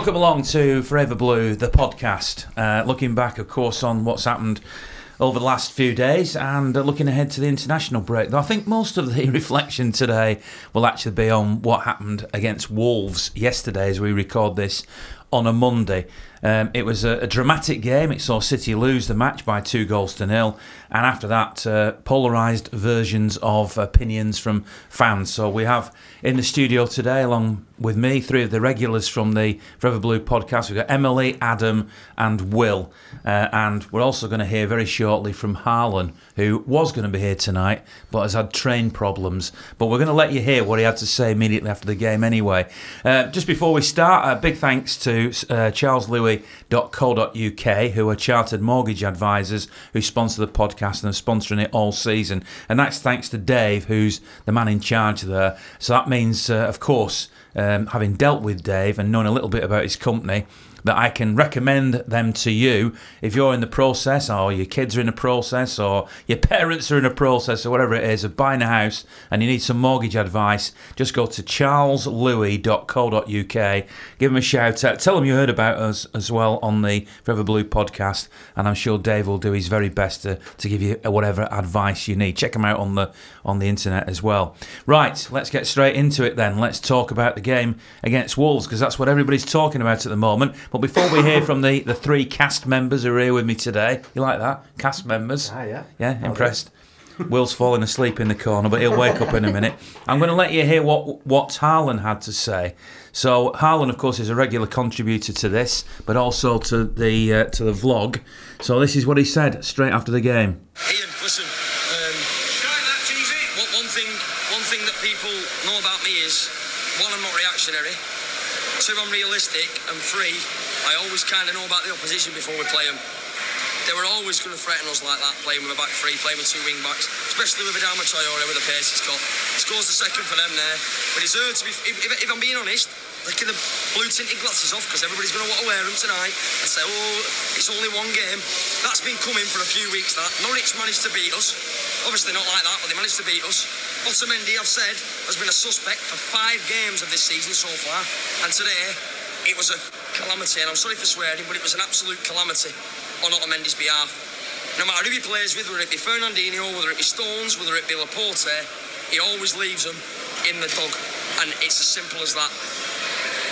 Welcome along to Forever Blue, the podcast. Uh, looking back, of course, on what's happened over the last few days and uh, looking ahead to the international break. Though I think most of the reflection today will actually be on what happened against Wolves yesterday as we record this on a Monday. Um, it was a, a, dramatic game. It saw City lose the match by two goals to nil, and after that, uh, polarised versions of opinions from fans. So we have in the studio today, along with me, three of the regulars from the Forever Blue podcast. We've got Emily, Adam, and Will. Uh, and we're also going to hear very shortly from Harlan, who was going to be here tonight, but has had train problems. But we're going to let you hear what he had to say immediately after the game anyway. Uh, just before we start, a big thanks to uh, charleslewis.co.uk, who are chartered mortgage advisors who sponsor the podcast and are sponsoring it all season. And that's thanks to Dave, who's the man in charge there. So that means, uh, of course, um, having dealt with Dave and knowing a little bit about his company, that I can recommend them to you if you're in the process or your kids are in the process or your parents are in a process or whatever it is of buying a house and you need some mortgage advice, just go to charleslewis.co.uk, give them a shout out, tell them you heard about us as well on the Forever Blue podcast, and I'm sure Dave will do his very best to, to give you whatever advice you need. Check them out on the on the internet as well. Right, let's get straight into it then. Let's talk about the game against Wolves because that's what everybody's talking about at the moment. But before we hear from the, the three cast members who are here with me today, you like that? Cast members? Ah, yeah. Yeah, impressed. Will's falling asleep in the corner, but he'll wake up in a minute. I'm going to let you hear what what Harlan had to say. So Harlan, of course, is a regular contributor to this, but also to the uh, to the vlog. So this is what he said straight after the game. Ian, listen. Um, one, one thing, one thing that people know about me is one, I'm not reactionary. Two, I'm realistic, and three, I always kind of know about the opposition before we play them. They were always going to threaten us like that, playing with a back three, playing with two wing backs, especially with Adama Traore with the pace he's got. Scores the second for them there. We deserve to be, if, if, if I'm being honest, taking the blue tinted glasses off because everybody's going to want to wear them tonight and say, oh, it's only one game. That's been coming for a few weeks, that. Norwich managed to beat us. Obviously not like that, but they managed to beat us. Otamendi, I've said, has been a suspect for five games of this season so far. And today, it was a calamity. And I'm sorry for swearing, but it was an absolute calamity on Otamendi's behalf. No matter who he plays with, whether it be Fernandinho, whether it be Stones, whether it be Laporte, he always leaves them in the dog. And it's as simple as that.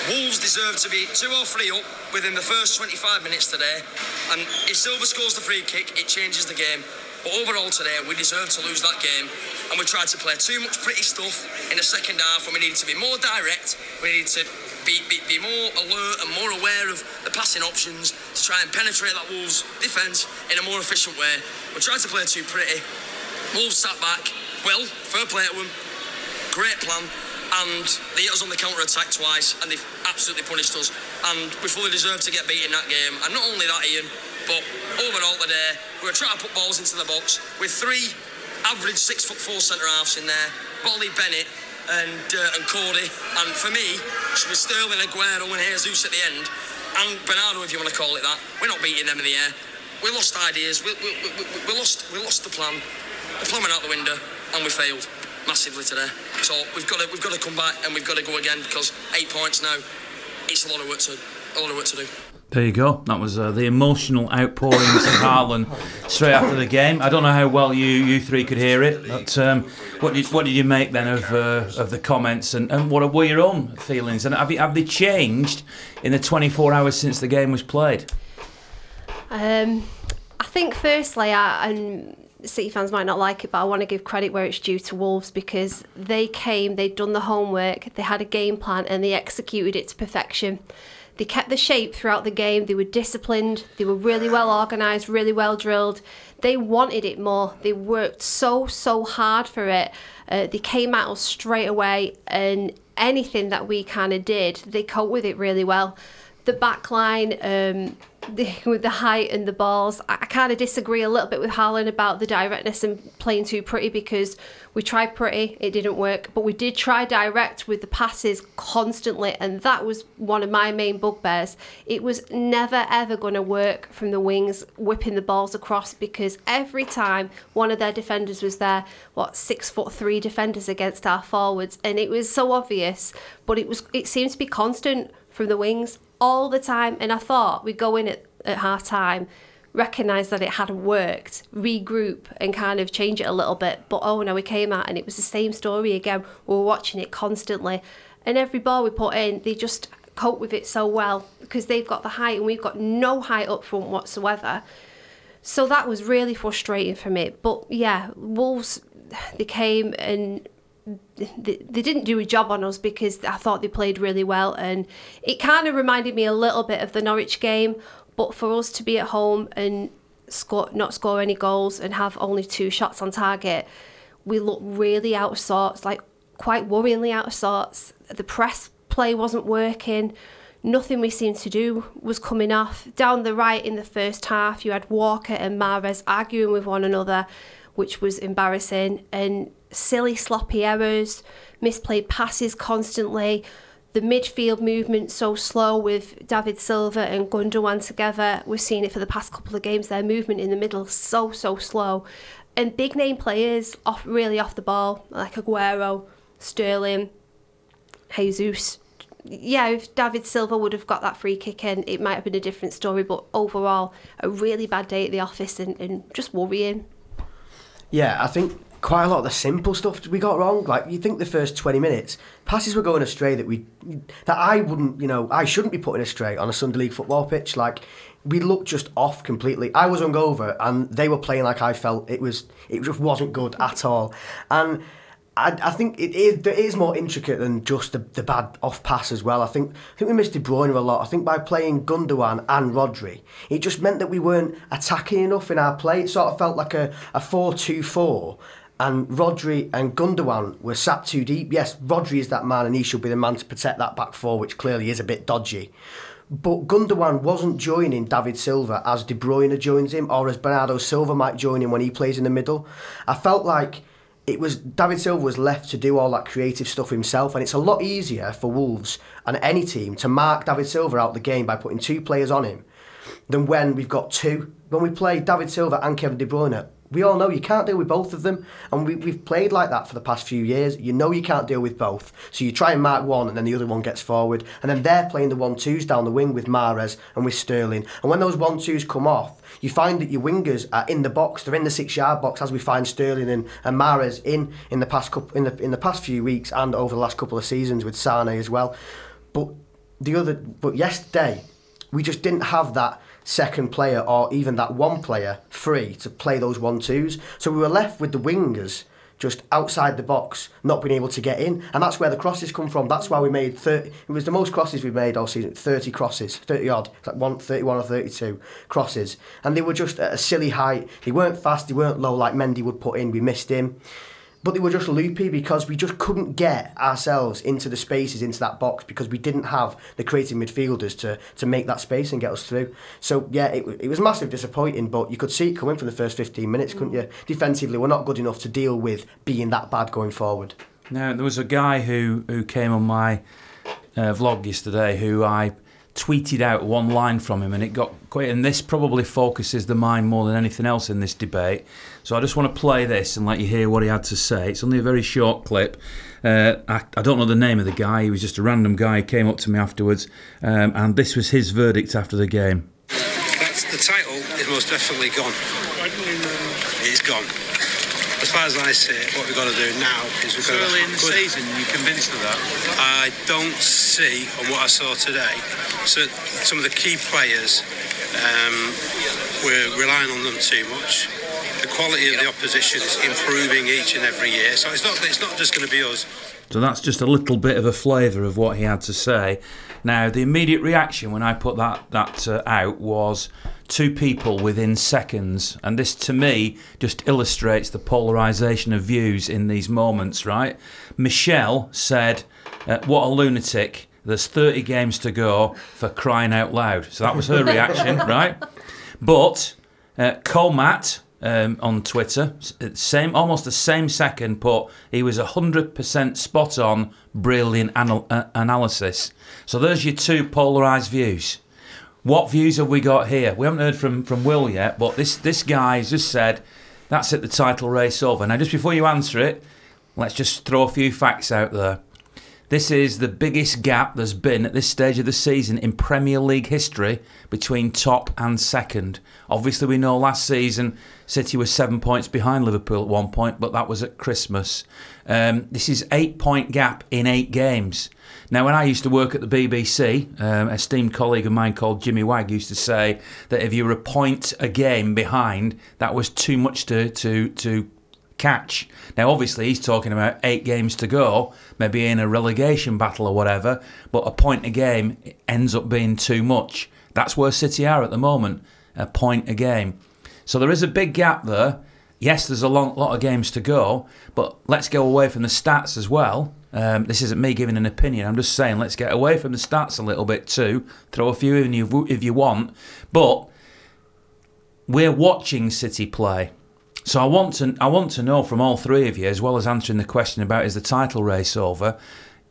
Wolves deserve to be two or three up within the first 25 minutes today. And if Silva scores the free kick, it changes the game. But overall today, we deserve to lose that game. And we tried to play too much pretty stuff in the second half when we needed to be more direct. We needed to be, be, be more alert and more aware of the passing options to try and penetrate that Wolves defence in a more efficient way. We tried to play too pretty. Wolves sat back. Well, fair play to them. Great plan and they hit us on the counter attack twice, and they've absolutely punished us. And we fully deserved to get beat in that game. And not only that, Ian, but overall today, we were trying to put balls into the box with three average six foot four centre halves in there Boly Bennett and uh, and Coady. And for me, with Sterling, Aguero, and Jesus at the end, and Bernardo, if you want to call it that, we're not beating them in the air. We lost ideas. We, we, we, we lost we lost the plan. The plan went out the window, and we failed massively today. So we've got to we've got to come back and we've got to go again because eight points now. It's a lot of work to a lot of work to do. There you go. That was uh, the emotional outpourings of Harlan straight after the game. I don't know how well you, you three could hear it, but um, what did what did you make then of uh, of the comments and, and what were your own feelings? And have you, have they changed in the 24 hours since the game was played? Um, I think firstly, I, and City fans might not like it, but I want to give credit where it's due to Wolves because they came, they'd done the homework, they had a game plan, and they executed it to perfection. They kept the shape throughout the game. They were disciplined. They were really well organised, really well drilled. They wanted it more. They worked so, so hard for it. Uh, they came at us straight away, and anything that we kind of did, they coped with it really well. The back line, um, the, with the height and the balls. I, I kind of disagree a little bit with Harlan about the directness and playing too pretty because we tried pretty, it didn't work, but we did try direct with the passes constantly, and that was one of my main bugbears. It was never ever going to work from the wings, whipping the balls across because every time one of their defenders was there, what six foot three defenders against our forwards, and it was so obvious, but it was it seemed to be constant from the wings all the time. And I thought we'd go in at, at half time, recognise that it hadn't worked, regroup and kind of change it a little bit. But oh no, we came out and it was the same story again. We were watching it constantly. And every ball we put in, they just cope with it so well because they've got the height and we've got no height up front whatsoever. So that was really frustrating for me. But yeah, Wolves, they came and they, they didn't do a job on us because I thought they played really well. And it kind of reminded me a little bit of the Norwich game. But for us to be at home and score, not score any goals and have only two shots on target, we looked really out of sorts, like quite worryingly out of sorts. The press play wasn't working. Nothing we seemed to do was coming off. Down the right in the first half, you had Walker and Mahrez arguing with one another, which was embarrassing. And silly, sloppy errors, misplayed passes constantly. The midfield movement so slow with David Silva and Gundogan together. We've seen it for the past couple of games. Their movement in the middle so so slow, and big name players off really off the ball like Aguero, Sterling, Jesus. Yeah, if David Silva would have got that free kick in, it might have been a different story. But overall, a really bad day at the office and, and just worrying. Yeah, I think quite a lot of the simple stuff we got wrong. Like you think the first twenty minutes, passes were going astray that we that I wouldn't, you know, I shouldn't be putting astray on a Sunday League football pitch. Like we looked just off completely. I was hungover and they were playing like I felt it was. It just wasn't good at all, and. I, I think it is, it is more intricate than just the, the bad off pass as well. I think I think we missed De Bruyne a lot. I think by playing Gundogan and Rodri, it just meant that we weren't attacking enough in our play. It sort of felt like a, a 4 2 4 and Rodri and Gundogan were sat too deep. Yes, Rodri is that man and he should be the man to protect that back four, which clearly is a bit dodgy. But Gundogan wasn't joining David Silva as De Bruyne joins him or as Bernardo Silva might join him when he plays in the middle. I felt like it was David Silva was left to do all that creative stuff himself, and it's a lot easier for Wolves and any team to mark David Silva out the game by putting two players on him than when we've got two. When we play David Silva and Kevin De Bruyne, we all know you can't deal with both of them, and we, we've played like that for the past few years. You know you can't deal with both, so you try and mark one, and then the other one gets forward, and then they're playing the one twos down the wing with Mahrez and with Sterling. And when those one twos come off, you find that your wingers are in the box. They're in the six yard box, as we find Sterling and, and Mahrez in in the past couple in the in the past few weeks and over the last couple of seasons with Sane as well. But the other, but yesterday, we just didn't have that second player or even that one player free to play those one twos. So we were left with the wingers just outside the box, not being able to get in, and that's where the crosses come from. That's why we made 30. It was the most crosses we made all season. 30 crosses, 30 odd, like one, 31 or 32 crosses, and they were just at a silly height. They weren't fast, they weren't low like Mendy would put in. We missed him but they were just loopy because we just couldn't get ourselves into the spaces into that box because we didn't have the creative midfielders to to make that space and get us through. So yeah, it, it was massive disappointing, but you could see it coming from the first 15 minutes, couldn't you? Defensively, we're not good enough to deal with being that bad going forward. Now there was a guy who who came on my uh, vlog yesterday who I tweeted out one line from him, and it got quite. And this probably focuses the mind more than anything else in this debate. So I just want to play this and let you hear what he had to say. It's only a very short clip. Uh, I, I, don't know the name of the guy. He was just a random guy. He came up to me afterwards, um, and this was his verdict after the game. That's the title is most definitely gone. It's gone as far as I see it, what we've got to do now is we've got to. early in the good, season, you convinced of that? I don't see, on what I saw today, so some of the key players, um, we're relying on them too much. The quality of the opposition is improving each and every year, so it's not, it's not just going to be us. So that's just a little bit of a flavour of what he had to say. Now, the immediate reaction when I put that that uh, out was two people within seconds, and this to me just illustrates the polarisation of views in these moments. Right? Michelle said, uh, "What a lunatic." There's 30 games to go for crying out loud. So that was her reaction, right? But uh, Colmat um, on Twitter, same almost the same second, put he was 100% spot on, brilliant anal- uh, analysis. So there's your two polarised views. What views have we got here? We haven't heard from, from Will yet, but this, this guy has just said that's it, the title race over. Now, just before you answer it, let's just throw a few facts out there. This is the biggest gap there's been at this stage of the season in Premier League history between top and second. Obviously, we know last season City was seven points behind Liverpool at one point, but that was at Christmas. Um, this is eight point gap in eight games. Now, when I used to work at the BBC, um, esteemed colleague of mine called Jimmy Wagg used to say that if you were a point a game behind, that was too much to to to catch. Now, obviously, he's talking about eight games to go, maybe in a relegation battle or whatever, but a point a game ends up being too much. That's where City are at the moment, a point a game. So there is a big gap there. Yes, there's a long, lot of games to go, but let's go away from the stats as well. Um, this isn't me giving an opinion. I'm just saying let's get away from the stats a little bit too. Throw a few in if you want, but we're watching City play. So I want to I want to know from all three of you, as well as answering the question about is the title race over,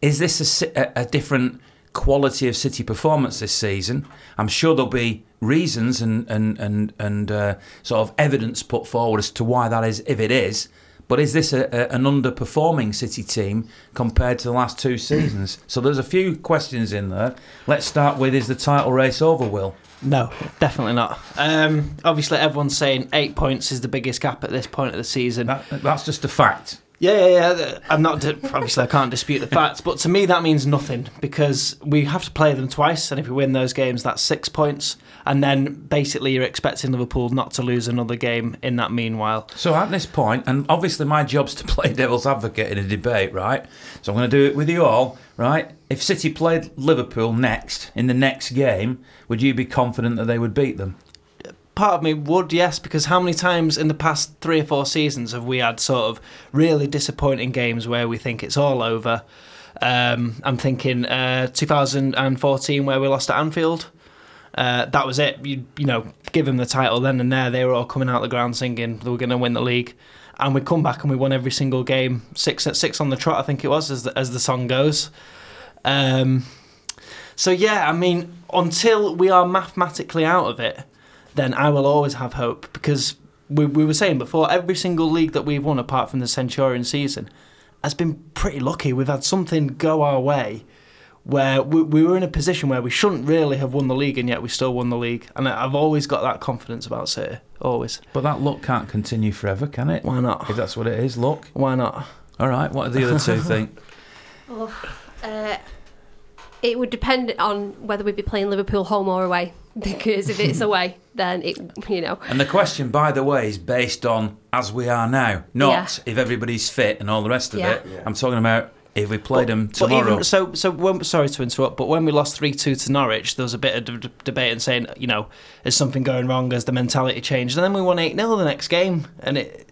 is this a, a, different quality of City performance this season? I'm sure there'll be reasons and and and and uh, sort of evidence put forward as to why that is, if it is. But is this a, a, an underperforming City team compared to the last two seasons? So there's a few questions in there. Let's start with: Is the title race over? Will No, definitely not. Um, obviously, everyone's saying eight points is the biggest gap at this point of the season. that, that's just a fact. Yeah, yeah, yeah. Uh, I'm not. Obviously, I can't dispute the facts, but to me, that means nothing because we have to play them twice, and if we win those games, that's six points, and then basically you're expecting Liverpool not to lose another game in that meanwhile. So at this point, and obviously my job's to play devil's advocate in a debate, right? So I'm going to do it with you all, right? If City played Liverpool next in the next game, would you be confident that they would beat them? Part of me would, yes, because how many times in the past three or four seasons have we had sort of really disappointing games where we think it's all over? Um, I'm thinking uh, 2014 where we lost at Anfield. Uh, that was it. You you know, give them the title then and there. They were all coming out of the ground singing they were going to win the league, and we come back and we won every single game. Six at six on the trot, I think it was, as the, as the song goes. Um, so yeah, I mean, until we are mathematically out of it, then I will always have hope because we, we were saying before every single league that we've won apart from the Centurion season has been pretty lucky. We've had something go our way where we, we were in a position where we shouldn't really have won the league and yet we still won the league. And I- I've always got that confidence about City. Always. But that luck can't continue forever, can it? Why not? If that's what it is, luck. Why not? All right, what do the other two think? Oh, Uh, it would depend on whether we'd be playing Liverpool home or away. Because if it's away, then it, you know, And the question, by the way, is based on as we are now, not if everybody's fit and all the rest of Yeah. it. I'm talking about if we played them tomorrow. even, so, so when, sorry to interrupt, but when we lost three two to Norwich, there was a bit of d- debate and saying, you know, is something going wrong? Has the mentality changed? And then we won eight 0 the next game, and it.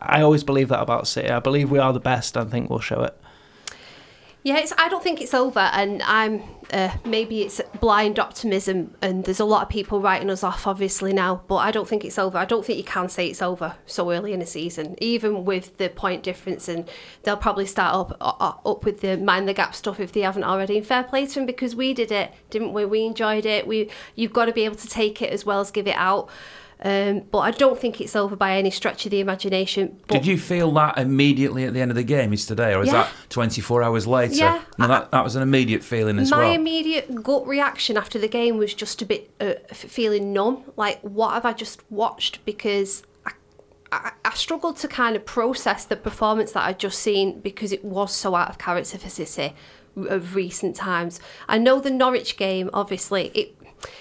I always believe that about City. I believe we are the best. and I think we'll show it. Yeah, it's, I don't think it's over, and I'm uh, maybe it's blind optimism, and there's a lot of people writing us off, obviously now. But I don't think it's over. I don't think you can say it's over so early in the season, even with the point difference, and they'll probably start up up, with the mind the gap stuff if they haven't already. And fair play to them because we did it, didn't we? We enjoyed it. We you've got to be able to take it as well as give it out. Um, but I don't think it's over by any stretch of the imagination. But Did you feel that immediately at the end of the game yesterday, or is Yeah. that 24 hours later? Yeah, No, that, that was an immediate feeling as My well. immediate gut reaction after the game was just a bit uh, feeling numb. Like, what have I just watched? Because I, I, I struggled to kind of process the performance that I'd just seen because it was so out of character for City of recent times. I know the Norwich game, obviously, it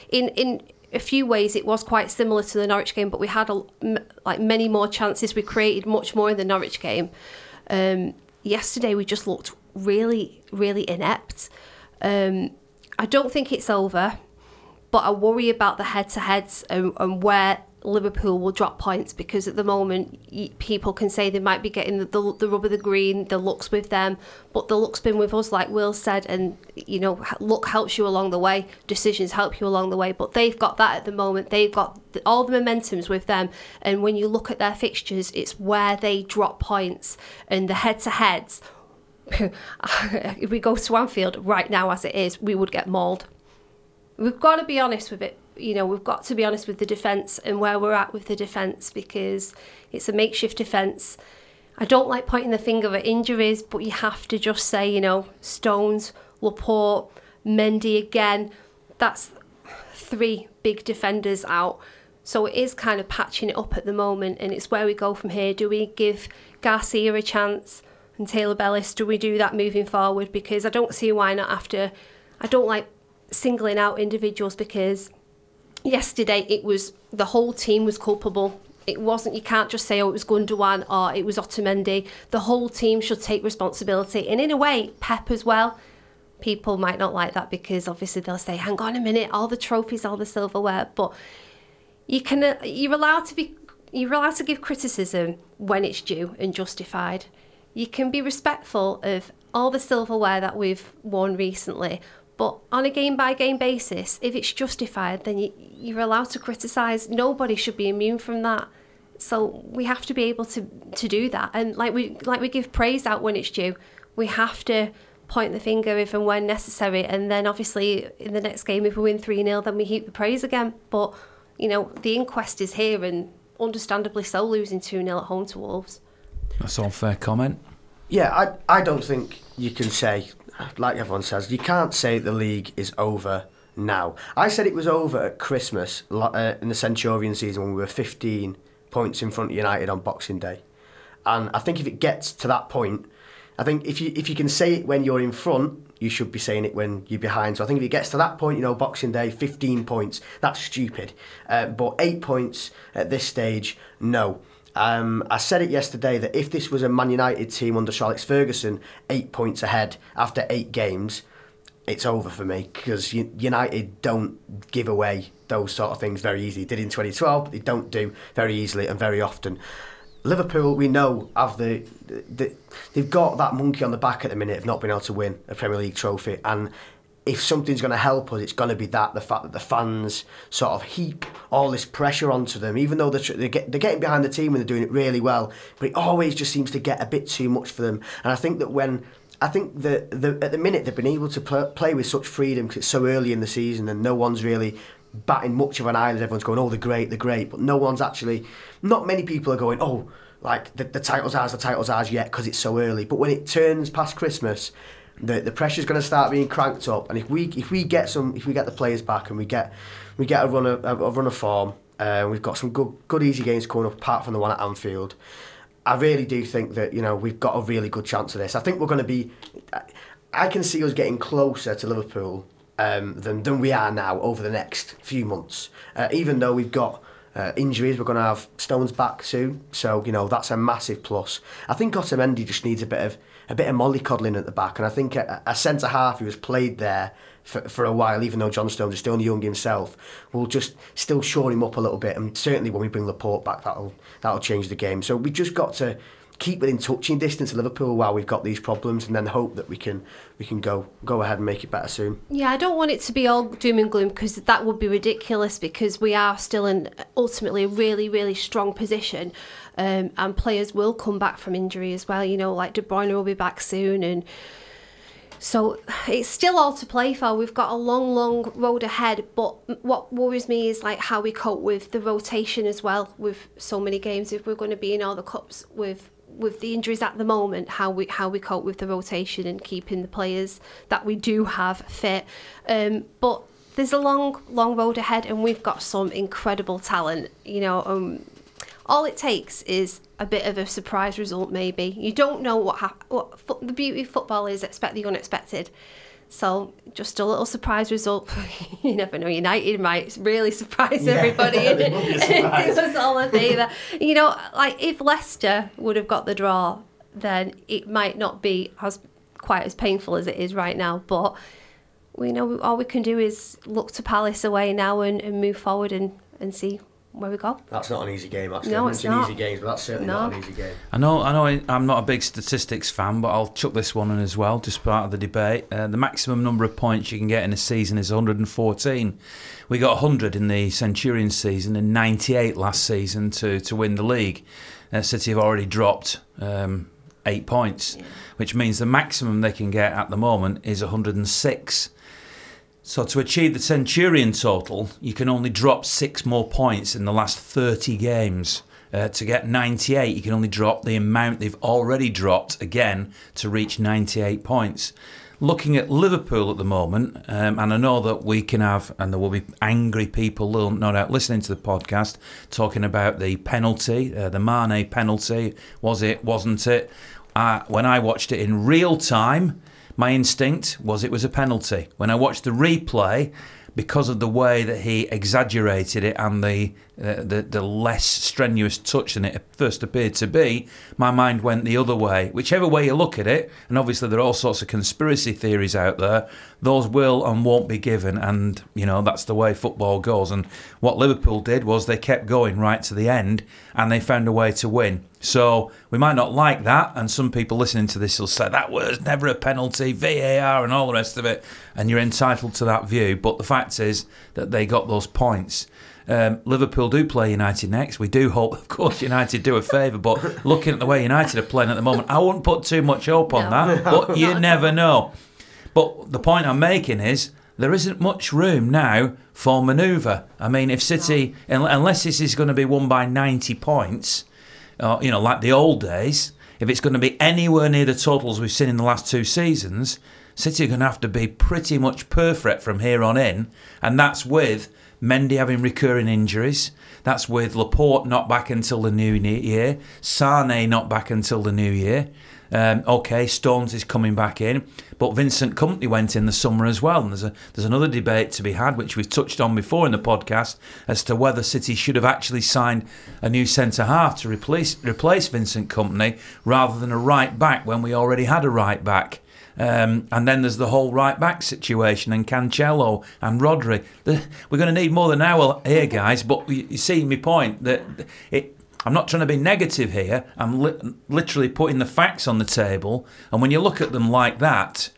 in in a few ways it was quite similar to the Norwich game, but we had a, like many more chances. We created much more in the Norwich game. Um, yesterday we just looked really, really inept. Um, I don't think it's over, but I worry about the head-to-heads and, and where Liverpool will drop points because at the moment people can say they might be getting the, the, the rub of the green, the looks with them, but the look's been with us, like Will said, and you know, luck helps you along the way, decisions help you along the way, but they've got that at the moment. They've got all the momentum's with them, and when you look at their fixtures, it's where they drop points and the head to heads. if we go to Anfield right now as it is, we would get mauled. We've got to be honest with it. You know, we've got to be honest with the defence and where we're at with the defence because it's a makeshift defence. I don't like pointing the finger at injuries, but you have to just say, you know, Stones, Laporte, Mendy again. That's three big defenders out. So it is kind of patching it up at the moment, and it's where we go from here. Do we give Garcia a chance and Taylor Bellis? Do we do that moving forward? Because I don't see why not after. I don't like singling out individuals because yesterday it was the whole team was culpable. It wasn't. You can't just say, "Oh, it was Gundogan" or "It was Otamendi." The whole team should take responsibility, and in a way, Pep as well. People might not like that because obviously they'll say, "Hang on a minute, all the trophies, all the silverware," but you can. uh, You're allowed to be. You're allowed to give criticism when it's due and justified. You can be respectful of all the silverware that we've won recently, but on a game by game basis, if it's justified, then you, you're allowed to criticise. Nobody should be immune from that. So we have to be able to, to do that. And like we like we give praise out when it's due, we have to point the finger if and when necessary. And then obviously in the next game, if we win 3 0, then we heap the praise again. But, you know, the inquest is here and understandably so losing 2 0 at home to Wolves. That's all fair comment. Yeah, I, I don't think you can say, like everyone says, you can't say the league is over now. I said it was over at Christmas uh, in the Centurion season when we were 15 points in front of United on Boxing Day. And I think if it gets to that point, I think if you if you can say it when you're in front, you should be saying it when you're behind. So I think if it gets to that point, you know, Boxing Day, 15 points, that's stupid. Uh, but eight points at this stage, no. Um, I said it yesterday that if this was a Man United team under Sir Alex Ferguson, eight points ahead after eight games, it's over for me because United don't give away those sort of things very easily. They did in 2012, but they don't do very easily and very often. Liverpool, we know, have the, the they've got that monkey on the back at the minute of not being able to win a Premier League trophy, and if something's going to help us, it's going to be that the fact that the fans sort of heap all this pressure onto them, even though they're, they're, get, they're getting behind the team and they're doing it really well, but it always just seems to get a bit too much for them. And I think that when I think the, the at the minute they've been able to pl- play with such freedom because it's so early in the season and no one's really batting much of an eyelid. Everyone's going, "Oh, they're great, they're great," but no one's actually. Not many people are going, "Oh, like the, the title's ours, the title's ours yet," because it's so early. But when it turns past Christmas, the the pressure's going to start being cranked up. And if we if we get some if we get the players back and we get we get a run of, a, run of form, uh, we've got some good good easy games coming up apart from the one at Anfield. I really do think that you know we've got a really good chance of this. I think we're going to be. I can see us getting closer to Liverpool um, than than we are now over the next few months. Uh, even though we've got uh, injuries, we're going to have Stones back soon, so you know that's a massive plus. I think Otamendi just needs a bit of a bit of mollycoddling at the back, and I think a, a centre half who has played there for, for a while, even though John Stones is still young himself, will just still shore him up a little bit. And certainly when we bring Laporte back, that'll that'll change the game. So we just got to keep within touching distance of Liverpool while we've got these problems, and then hope that we can we can go go ahead and make it better soon. Yeah, I don't want it to be all doom and gloom because that would be ridiculous because we are still in ultimately a really, really strong position. Um, and players will come back from injury as well. You know, like De Bruyne will be back soon. And so it's still all to play for. We've got a long, long road ahead. But what worries me is like how we cope with the rotation as well with so many games. If we're going to be in all the cups with with the injuries at the moment, how we how we cope with the rotation and keeping the players that we do have fit. Um, but there's a long, long road ahead, and we've got some incredible talent. You know, um, all it takes is a bit of a surprise result. Maybe you don't know what hap- what fo- the beauty of football is expect the unexpected. So just a little surprise result. you never know. United might really surprise everybody and they do us all a favour. You know, like if Leicester would have got the draw, then it might not be as quite as painful as it is right now. But we know all we can do is look to Palace away now and, and move forward and, and see where we go. That's not an easy game, actually. No, I it's mentioned not. easy games, but that's certainly No. not an easy game. I know, I know, I'm not a big statistics fan, but I'll chuck this one in as well, just part of the debate. Uh, the maximum number of points you can get in a season is 114. We got 100 in the Centurion season and 98 last season to, to win the league. Uh, City have already dropped um, eight points, which means the maximum they can get at the moment is 106. So to achieve the Centurion total, you can only drop six more points in the last 30 games. Uh, to get 98, you can only drop the amount they've already dropped again to reach 98 points. Looking at Liverpool at the moment, um, and I know that we can have, and there will be angry people, no doubt, listening to the podcast, talking about the penalty, uh, the Mane penalty. Was it? Wasn't it? Uh, when I watched it in real time, my instinct was it was a penalty. When I watched the replay, because of the way that he exaggerated it and the, uh, the the less strenuous touch than it first appeared to be, my mind went the other way. Whichever way you look at it, and obviously there are all sorts of conspiracy theories out there, those will and won't be given, and you know that's the way football goes. And what Liverpool did was they kept going right to the end, and they found a way to win. So we might not like that, and some people listening to this will say that was never a penalty, VAR, and all the rest of it, and you're entitled to that view. But the fact is that they got those points. Um, Liverpool do play United next. We do hope, of course, United do a favour. But looking at the way United are playing at the moment, I wouldn't put too much hope on No. that. But you never know. But the point I'm making is there isn't much room now for manoeuvre. I mean, if City, un- unless this is going to be won by 90 points, uh, you know, like the old days, if it's going to be anywhere near the totals we've seen in the last two seasons, City are going to have to be pretty much perfect from here on in, and that's with Mendy having recurring injuries. That's with Laporte not back until the new year, Sane not back until the new year. Um, okay, Stones is coming back in, but Vincent Kompany went in the summer as well. And there's a there's another debate to be had, which we've touched on before in the podcast, as to whether City should have actually signed a new centre half to replace replace Vincent Kompany rather than a right back when we already had a right back. Um, and then there's the whole right back situation and Cancelo and Rodri. We're going to need more than an hour here, guys. But you, you see my point that it. I'm not trying to be negative here. I'm li- literally putting the facts on the table. And when you look at them like that,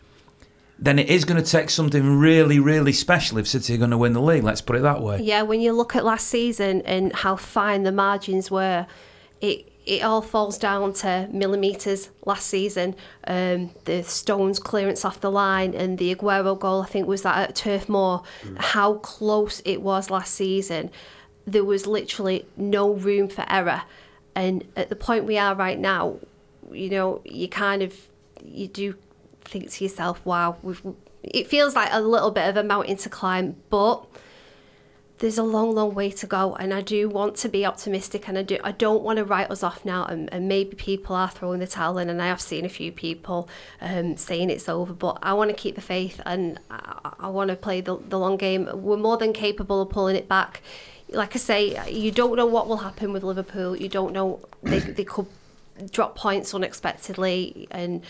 then it is going to take something really, really special if City are going to win the league. Let's put it that way. Yeah, when you look at last season and how fine the margins were, it it all falls down to millimetres last season. Um, the Stones clearance off the line and the Aguero goal, I think, was that at Turf Moor, mm. how close it was last season. There was literally no room for error. And at the point we are right now, you know, you kind of, you do think to yourself, wow, it feels like a little bit of a mountain to climb, but there's a long, long way to go, and I do want to be optimistic, and I do I don't want to write us off now, and, and maybe people are throwing the towel in, and I have seen a few people um, saying it's over, but I want to keep the faith, and I, I want to play the, the long game. We're more than capable of pulling it back. Like I say, you don't know what will happen with Liverpool. You don't know they they could drop points unexpectedly, and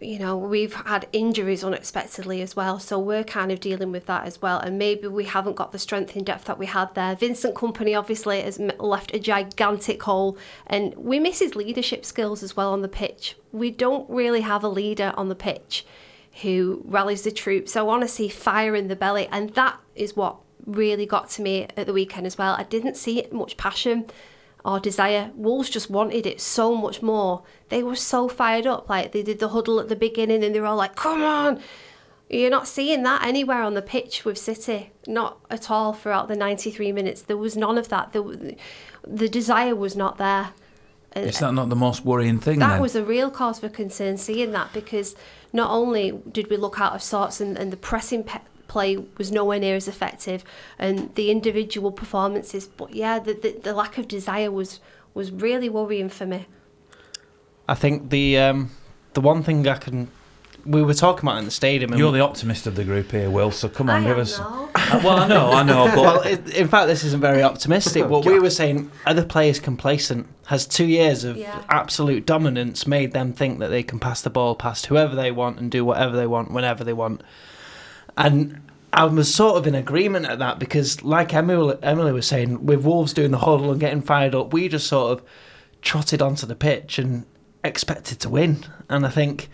you know, we've had injuries unexpectedly as well. So we're kind of dealing with that as well. And maybe we haven't got the strength in depth that we had there. Vincent Kompany obviously has left a gigantic hole. And we miss his leadership skills as well on the pitch. We don't really have a leader on the pitch who rallies the troops. I want to see fire in the belly. And that is what really got to me at the weekend as well. I didn't see much passion or desire. Wolves just wanted it so much more. They were so fired up. Like they did the huddle at the beginning and they were all like, come on. You're not seeing that anywhere on the pitch with City. Not at all throughout the 93 minutes. There was none of that. Was- the desire was not there. Is that not the most worrying thing that then? was a real cause for concern seeing that because not only did we look out of sorts and, and the pressing pe- play was nowhere near as effective and the individual performances but yeah the, the, the lack of desire was was really worrying for me I think the um, the one thing I can we were talking about in the stadium. And You're the optimist of the group here, Will. So come on, I give us. now. Uh, well, I know, I know, but well, in fact, this isn't very optimistic. What we were saying, are the players complacent? Has two years of Yeah. absolute dominance made them think that they can pass the ball past whoever they want and do whatever they want whenever they want? And I was sort of in agreement at that because, like Emily, Emily was saying, with Wolves doing the huddle and getting fired up, we just sort of trotted onto the pitch and expected to win. And I think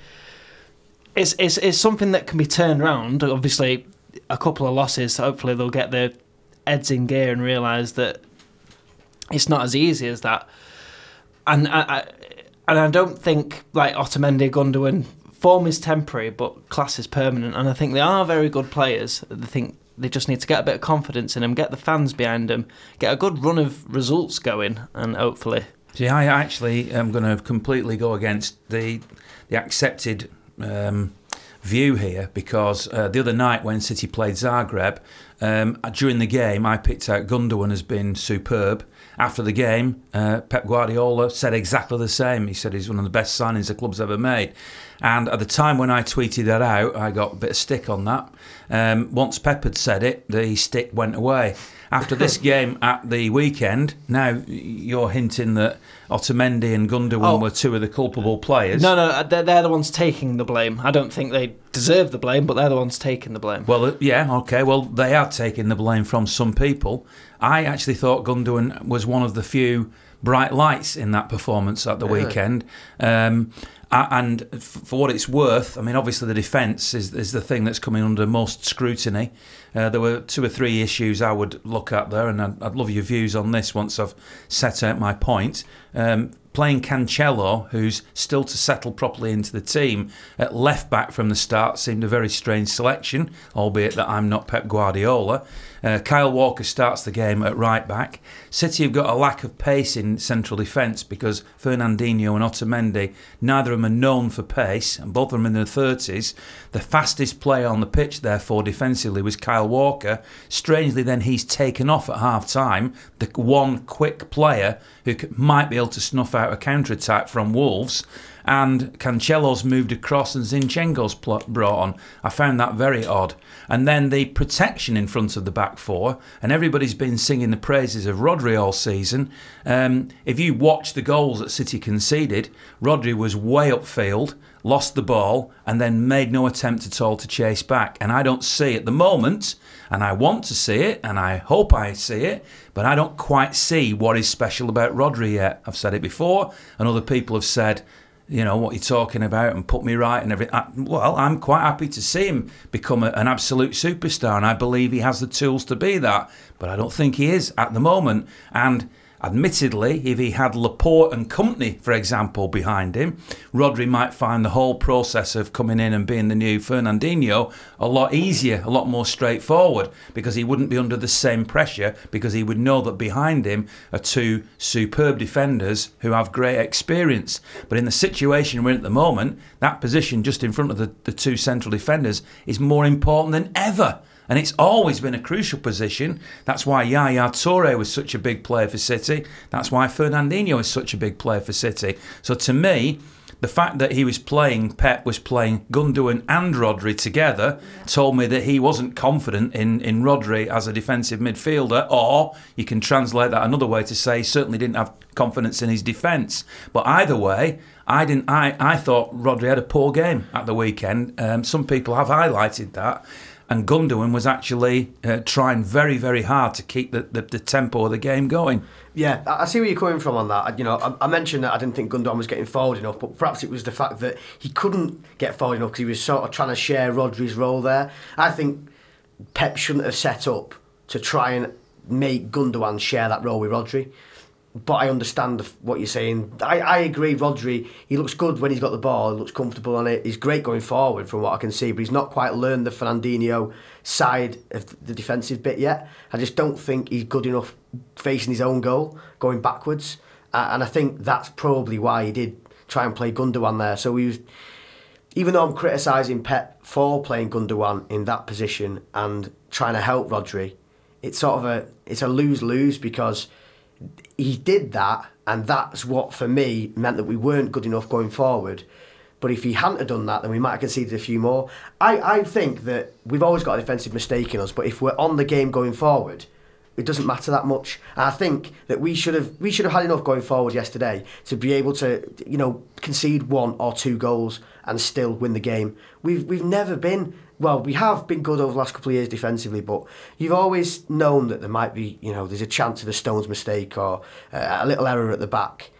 it's it's, it's something that can be turned around. Obviously, a couple of losses, hopefully they'll get their heads in gear and realise that it's not as easy as that. And I, I and I don't think like Otamendi, Gundogan, form is temporary, but class is permanent. And I think they are very good players. I think they just need to get a bit of confidence in them, get the fans behind them, get a good run of results going, and hopefully. See, I actually am going to completely go against the the accepted um, view here because uh, the other night when City played Zagreb, um, during the game I picked out Gundogan as being superb. After the game, uh, Pep Guardiola said exactly the same. He said he's one of the best signings the club's ever made. And at the time when I tweeted that out, I got a bit of stick on that. Um, once Pep had said it, the stick went away. After this game at the weekend, now you're hinting that Otamendi and Gundogan Oh. were two of the culpable players. No, no, they're, they're the ones taking the blame. I don't think they deserve the blame, but they're the ones taking the blame. Well, uh, yeah, okay. Well, they are taking the blame from some people. I actually thought Gundogan was one of the few bright lights in that performance at the weekend. Um, and for what it's worth, I mean, obviously the defence is, is the thing that's coming under most scrutiny. Uh, there were two or three issues I would look at there, and I'd, I'd love your views on this once I've set out my point. Um, playing Cancelo, who's still to settle properly into the team, at left back from the start seemed a very strange selection, albeit that I'm not Pep Guardiola. Uh, Kyle Walker starts the game at right back. City have got a lack of pace in central defence because Fernandinho and Otamendi, neither of them are known for pace, and both of them in their 30s. The fastest player on the pitch, therefore, defensively was Kyle Walker. Strangely, then he's taken off at half time. The one quick player who might be able to snuff out a counter attack from Wolves. And Cancelo's moved across and Zinchenko's brought on. I found that very odd. And then the protection in front of the back four, and everybody's been singing the praises of Rodri all season. Um, if you watch the goals that City conceded, Rodri was way upfield, lost the ball, and then made no attempt at all to chase back. And I don't see at the moment, and I want to see it, and I hope I see it, but I don't quite see what is special about Rodri yet. I've said it before, and other people have said, you know what you're talking about and put me right and everything. I, well, I'm quite happy to see him become a, an absolute superstar, and I believe he has the tools to be that. But I don't think he is at the moment. And admittedly, if he had Laporte and Kompany, for example, behind him, Rodri might find the whole process of coming in and being the new Fernandinho a lot easier, a lot more straightforward, because he wouldn't be under the same pressure, because he would know that behind him are two superb defenders who have great experience. But in the situation we're in at the moment, that position just in front of the, the two central defenders is more important than ever. And it's always been a crucial position. That's why Yaya Toure was such a big player for City. That's why Fernandinho is such a big player for City. So to me, the fact that he was playing, Pep was playing Gundogan and Rodri together, told me that he wasn't confident in, in Rodri as a defensive midfielder, or you can translate that another way to say he certainly didn't have confidence in his defence. But either way, I didn't. I, I thought Rodri had a poor game at the weekend. Um, some people have highlighted that. And Gundogan was actually uh, trying very, very hard to keep the, the, the tempo of the game going. Yeah, I I see where you're coming from on that. You know, I, I mentioned that I didn't think Gundogan was getting forward enough, but perhaps it was the fact that he couldn't get forward enough because he was sort of trying to share Rodri's role there. I think Pep shouldn't have set up to try and make Gundogan share that role with Rodri. But I understand what you're saying. I, I agree, Rodri, he looks good when he's got the ball, he looks comfortable on it. He's great going forward from what I can see, but he's not quite learned the Fernandinho side of the defensive bit yet. I just don't think he's good enough facing his own goal, going backwards. Uh, and I think that's probably why he did try and play Gundogan there. So he was, even though I'm criticising Pep for playing Gundogan in that position and trying to help Rodri, it's sort of a it's a lose lose because he did that, and that's what for me meant that we weren't good enough going forward. But if he hadn't have done that, then we might have conceded a few more. I, I think that we've always got a defensive mistake in us, but if we're on the game going forward, it doesn't matter that much. And I think that we should have we should have had enough going forward yesterday to be able to you know concede one or two goals and still win the game. We've we've never been well, we have been good over the last couple of years defensively, but you've always known that there might be, you know, there's a chance of a Stones mistake or uh, a little error at the back.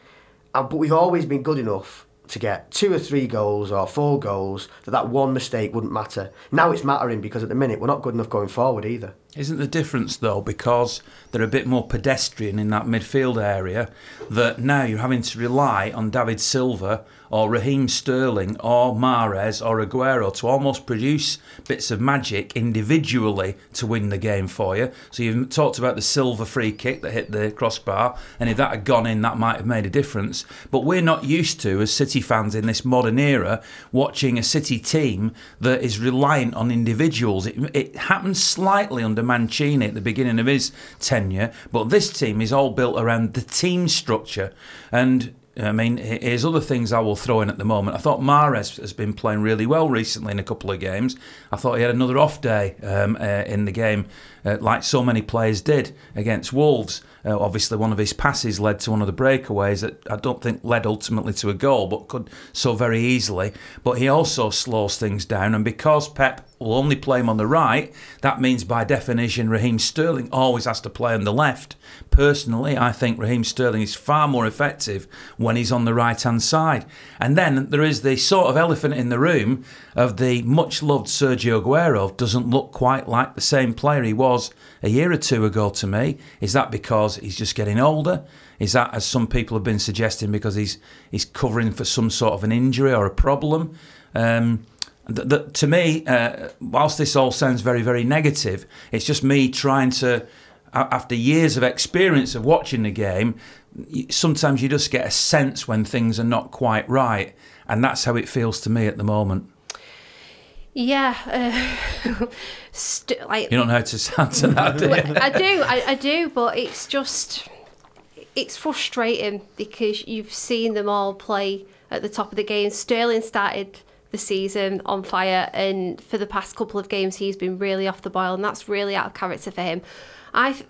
And, but we've always been good enough to get two or three goals or four goals that that one mistake wouldn't matter. Now it's mattering because at the minute we're not good enough going forward either. Isn't the difference though because they're a bit more pedestrian in that midfield area that now you're having to rely on David Silva or Raheem Sterling or Mahrez or Aguero to almost produce bits of magic individually to win the game for you. So you've talked about the Silva free kick that hit the crossbar, and if that had gone in, that might have made a difference. But we're not used to, as City fans in this modern era, watching a City team that is reliant on individuals. It, it happened slightly under Mancini at the beginning of his tenure, but this team is all built around the team structure. And I mean, here's other things I will throw in at the moment. I thought Mahrez has been playing really well recently in a couple of games. I thought he had another off day um, uh, in the game, uh, like so many players did against Wolves. Uh, obviously, one of his passes led to one of the breakaways that I don't think led ultimately to a goal, but could so very easily. But he also slows things down, and because Pep will only play him on the right, that means by definition Raheem Sterling always has to play on the left. Personally, I think Raheem Sterling is far more effective when he's on the right hand side. And then there is the sort of elephant in the room of the much loved Sergio Aguero doesn't look quite like the same player he was a year or two ago to me. Is that because he's just getting older? Is that, as some people have been suggesting, because he's he's covering for some sort of an injury or a problem? Um, th- th- to me, uh, whilst this all sounds very, very negative, it's just me trying to, after years of experience of watching the game, sometimes you just get a sense when things are not quite right. And that's how it feels to me at the moment. Yeah, uh, st- like you don't know how to answer that. Do I do, I, I do, but it's just it's frustrating because you've seen them all play at the top of the game. Sterling started the season on fire, and for the past couple of games, he's been really off the boil, and that's really out of character for him. I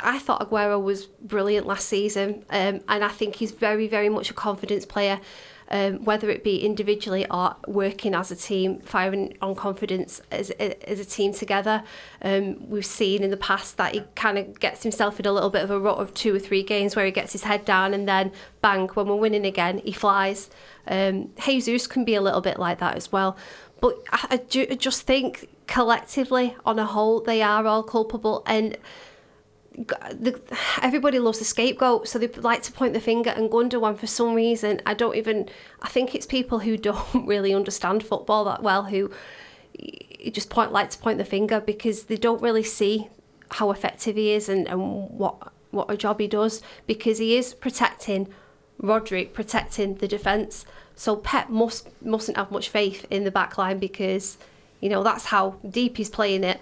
I thought Aguero was brilliant last season, um, and I think he's very, very much a confidence player um, whether it be individually or working as a team, firing on confidence as, as a team together. Um, we've seen in the past that he kind of gets himself in a little bit of a rut of two or three games where he gets his head down and then bang, when we're winning again, he flies. Um, Jesus can be a little bit like that as well. But I, I, do, I just think collectively, on a whole, they are all culpable. And the, everybody loves the scapegoat, so they like to point the finger and go under one for some reason. I don't even. I think it's people who don't really understand football that well who just point like to point the finger because they don't really see how effective he is and, and what what a job he does because he is protecting Rodri, protecting the defence. So Pep must mustn't have much faith in the back line because you know that's how deep he's playing it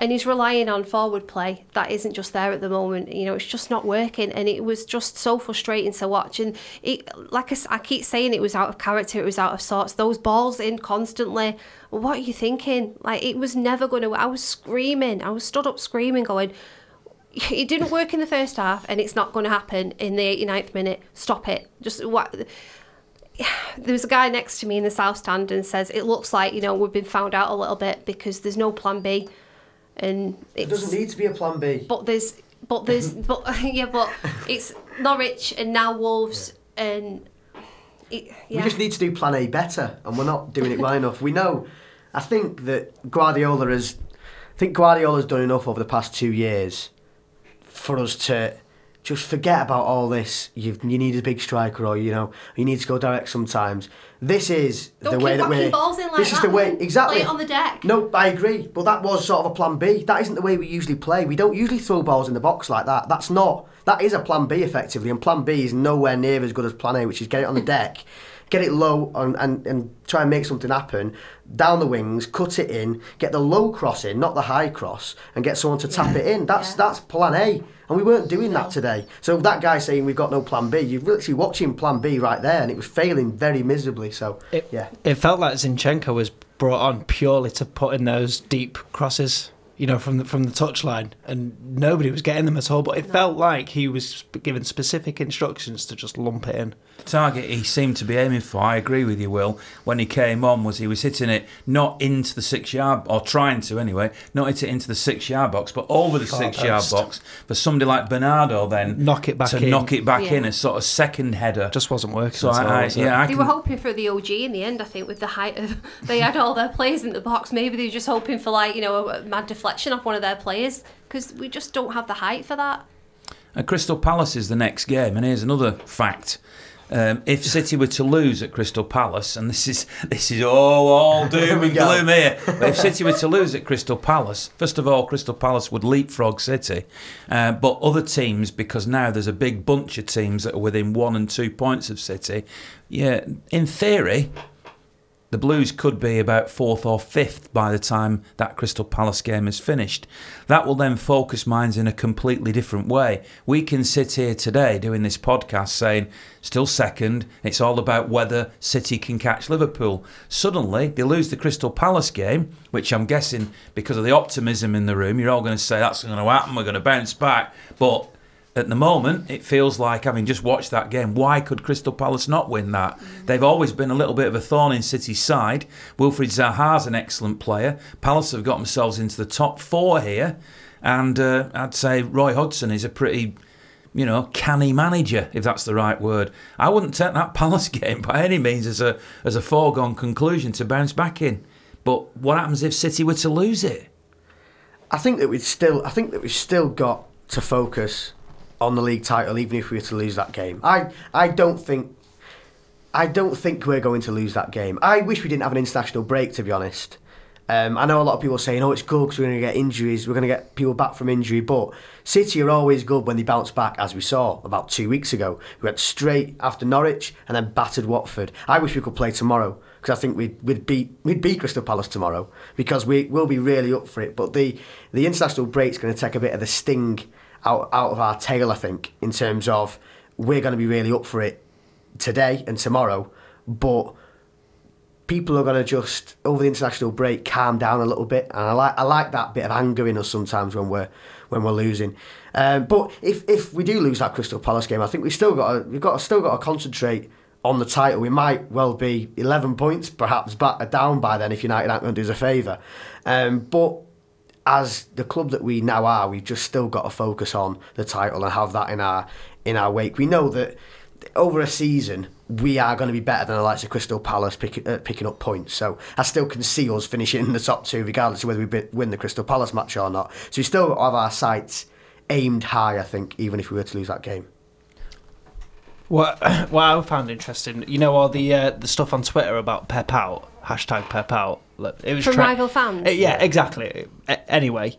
and he's relying on forward play that isn't just there at the moment. You know, it's just not working, and it was just so frustrating to watch. And it, like I, I keep saying, it was out of character, it was out of sorts. Those balls in constantly. What are you thinking? Like it was never going to. I was screaming. I was stood up screaming, going. It didn't work in the first half, and it's not going to happen in the 89th minute. Stop it. Just what there was a guy next to me in the south stand and says it looks like you know we've been found out a little bit because there's no plan B and it doesn't need to be a plan B. But there's, but there's, but yeah, but it's Norwich and now Wolves and. It, yeah. We just need to do Plan A better, and we're not doing it well enough. We know. I think that Guardiola has. I think Guardiola's done enough over the past two years for us to just forget about all this. You you need a big striker, or you know you need to go direct sometimes. This is Don't the way that we're. Like this is the way exactly. Play it on the deck. No, I agree, but that was sort of a plan B. That isn't the way we usually play. We don't usually throw balls in the box like that. That's not. That is a plan B effectively, and plan B is nowhere near as good as plan A, which is get it on the deck get it low and, and, and try and make something happen down the wings, cut it in, get the low cross in, not the high cross, and get someone to tap it in. That's yeah. that's plan A. And we weren't doing no. that today. So that guy saying we've got no plan B, you're literally watching plan B right there and it was failing very miserably. So it, yeah. It felt like Zinchenko was brought on purely to put in those deep crosses you know, from the from the touchline, and nobody was getting them at all. But it felt like he was given specific instructions to just lump it in. The target he seemed to be aiming for, I agree with you, Will, when he came on, was he was hitting it not into the six yard, or trying to anyway, not hit it into the six yard box, but over the Far six yard box for somebody like Bernardo then Knock it back to in. knock it back Yeah. in, a sort of second header. Just wasn't working. so at all, I, I was it? yeah, I They can, were hoping for the OG in the end, I think, with the height of. They had all their players in the box. Maybe they were just hoping for, like, you know, a mad deflection off one of their players because we just don't have the height for that. And Crystal Palace is the next game, and here's another fact. Um, if City were to lose at Crystal Palace, and this is this is all, all doom and gloom here, but if City were to lose at Crystal Palace, first of all, Crystal Palace would leapfrog City, uh, but other teams, because now there's a big bunch of teams that are within one and two points of City, yeah, in theory, the Blues could be about fourth or fifth by the time that Crystal Palace game is finished. That will then focus minds in a completely different way. We can sit here today doing this podcast saying, still second, it's all about whether City can catch Liverpool. Suddenly, they lose the Crystal Palace game, which I'm guessing because of the optimism in the room, you're all going to say that's going to happen, we're going to bounce back. But at the moment, it feels like, having just watched that game, why could Crystal Palace not win that? They've always been a little bit of a thorn in City's side. Wilfried Zaha's an excellent player. Palace have got themselves into the top four here. And uh, I'd say Roy Hodgson is a pretty, you know, canny manager, if that's the right word. I wouldn't take that Palace game by any means as a, as a foregone conclusion to bounce back in. But what happens if City were to lose it? I think that we've still, I think that we've still got to focus on the league title, even if we were to lose that game. I, I don't think, I don't think we're going to lose that game. I wish we didn't have an international break, to be honest. Um, I know a lot of people saying, "Oh, it's good because we're going to get injuries. We're going to get people back from injury." But City are always good when they bounce back, as we saw about two weeks ago. We went straight after Norwich and then battered Watford. I wish we could play tomorrow because I think we'd, we'd beat we'd beat Crystal Palace tomorrow because we will be really up for it. But the the international break's going to take a bit of the sting out out of our tail, I think, in terms of we're going to be really up for it today and tomorrow, but people are going to just over the international break calm down a little bit, and I like I like that bit of anger in us sometimes when we're when we're losing. Um, but if if we do lose that Crystal Palace game, I think we've still got to, we've got still got to concentrate on the title. We might well be eleven points perhaps back down by then if United aren't going to do us a favour. Um, but as the club that we now are, we've just still got to focus on the title and have that in our in our wake. We know that over a season we are going to be better than the likes of Crystal Palace pick, uh, picking up points. So I still can see us finishing in the top two, regardless of whether we win the Crystal Palace match or not. So we still have our sights aimed high. I think even if we were to lose that game. What what I found interesting, you know, all the uh, the stuff on Twitter about Pep out hashtag Pep out. Look, It was From tra- rival fans? Uh, yeah, exactly. A- Anyway,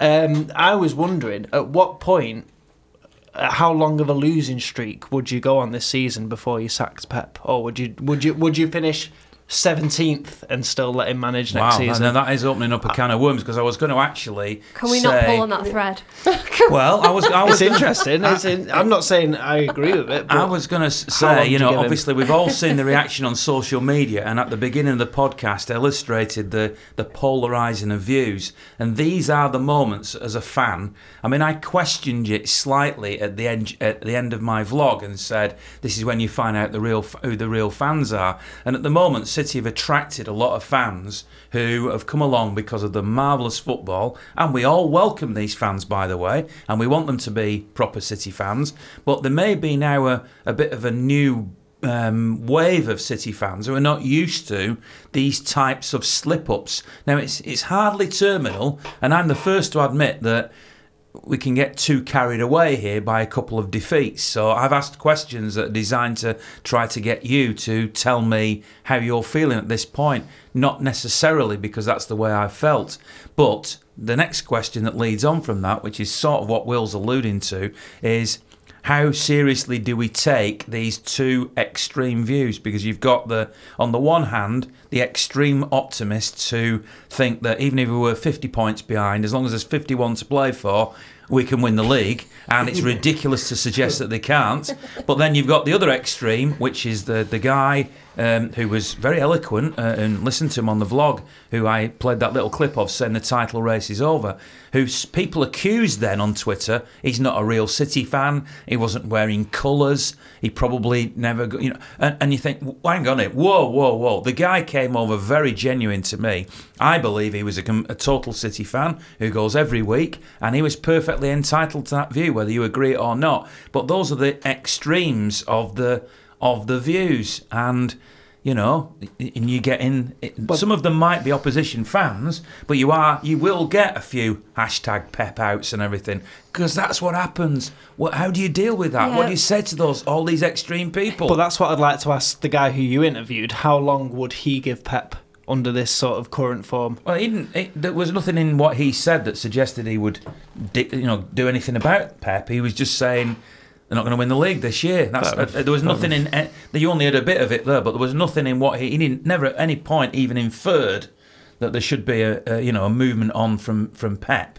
um, I was wondering at what point, uh, how long of a losing streak would you go on this season before you sacked Pep, or would you would you would you finish seventeenth and still let him manage next Wow, season? now that is opening up a can of worms because I was going to actually Can we say, not pull on that thread? Well, I was, I was It's interesting. It's in, I'm not saying I agree with it, but I was going to say, did you you know, him? obviously we've all seen the reaction on social media, and at the beginning of the podcast, illustrated the the polarising of views. And these are the moments as a fan. I mean, I questioned it slightly at the end at the end of my vlog and said, "This is when you find out the real who the real fans are." And at the moment, City have attracted a lot of fans who have come along because of the marvellous football, and we all welcome these fans, by the way, and we want them to be proper City fans. But there may be now a, a bit of a new um, wave of City fans who are not used to these types of slip ups. Now, it's, it's hardly terminal, and I'm the first to admit that we can get too carried away here by a couple of defeats. So I've asked questions that are designed to try to get you to tell me how you're feeling at this point. Not necessarily because that's the way I felt, but the next question that leads on from that, which is sort of what Will's alluding to, is how seriously do we take these two extreme views? Because you've got the, on the one hand, the extreme optimists who think that even if we were 50 points behind, as long as there's 51 to play for, we can win the league, and it's ridiculous to suggest that they can't. But then you've got the other extreme, which is the the guy um, who was very eloquent, uh, and listened to him on the vlog, who I played that little clip of saying the title race is over. Who people accused then on Twitter he's not a real City fan. He wasn't wearing colours. He probably never, got, you know. And, and you think, "W- hang on it, whoa, whoa, whoa. The guy came over very genuine to me. I believe he was a, a total City fan who goes every week, and he was perfectly entitled to that view, whether you agree or not. But those are the extremes of the of the views, and you know, and you get in. some of them might be opposition fans, but you are you will get a few hashtag pep outs and everything because that's what happens. What? How do you deal with that? What do you say to those all these extreme people? But that's what I'd like to ask the guy who you interviewed. How long would he give Pep under this sort of current form? Well, he didn't. It, there was nothing in what he said that suggested he would, di- you know, do anything about Pep. He was just saying they're not going to win the league this year. That's, Fair enough, uh, there was fair nothing in. Uh, you only heard a bit of it there, but there was nothing in what he, he didn't never at any point even inferred that there should be a, a you know a movement on from from Pep.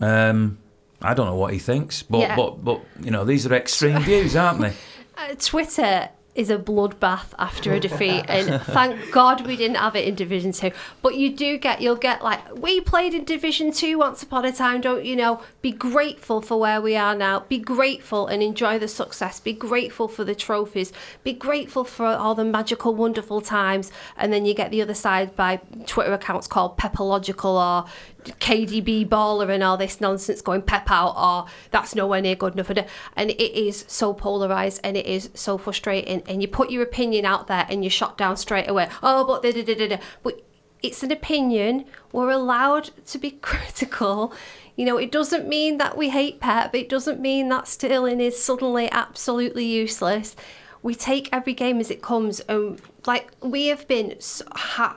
Um, I don't know what he thinks, but Yeah. but but you know these are extreme views, aren't they? Uh, Twitter is a bloodbath after a defeat, and thank God we didn't have it in Division Two. But you do get, you'll get like we played in Division Two once upon a time, don't you know? Be grateful for where we are now. Be grateful and enjoy the success. Be grateful for the trophies. Be grateful for all the magical, wonderful times. And then you get the other side by Twitter accounts called Pepological or KDB baller and all this nonsense going pep out or that's nowhere near good enough. And it is so polarized and it is so frustrating. And you put your opinion out there and you're shot down straight away. Oh, but da da da da. But it's an opinion. We're allowed to be critical. You know, it doesn't mean that we hate Pep. It doesn't mean that Sterling is suddenly absolutely useless. We take every game as it comes, and like we have been,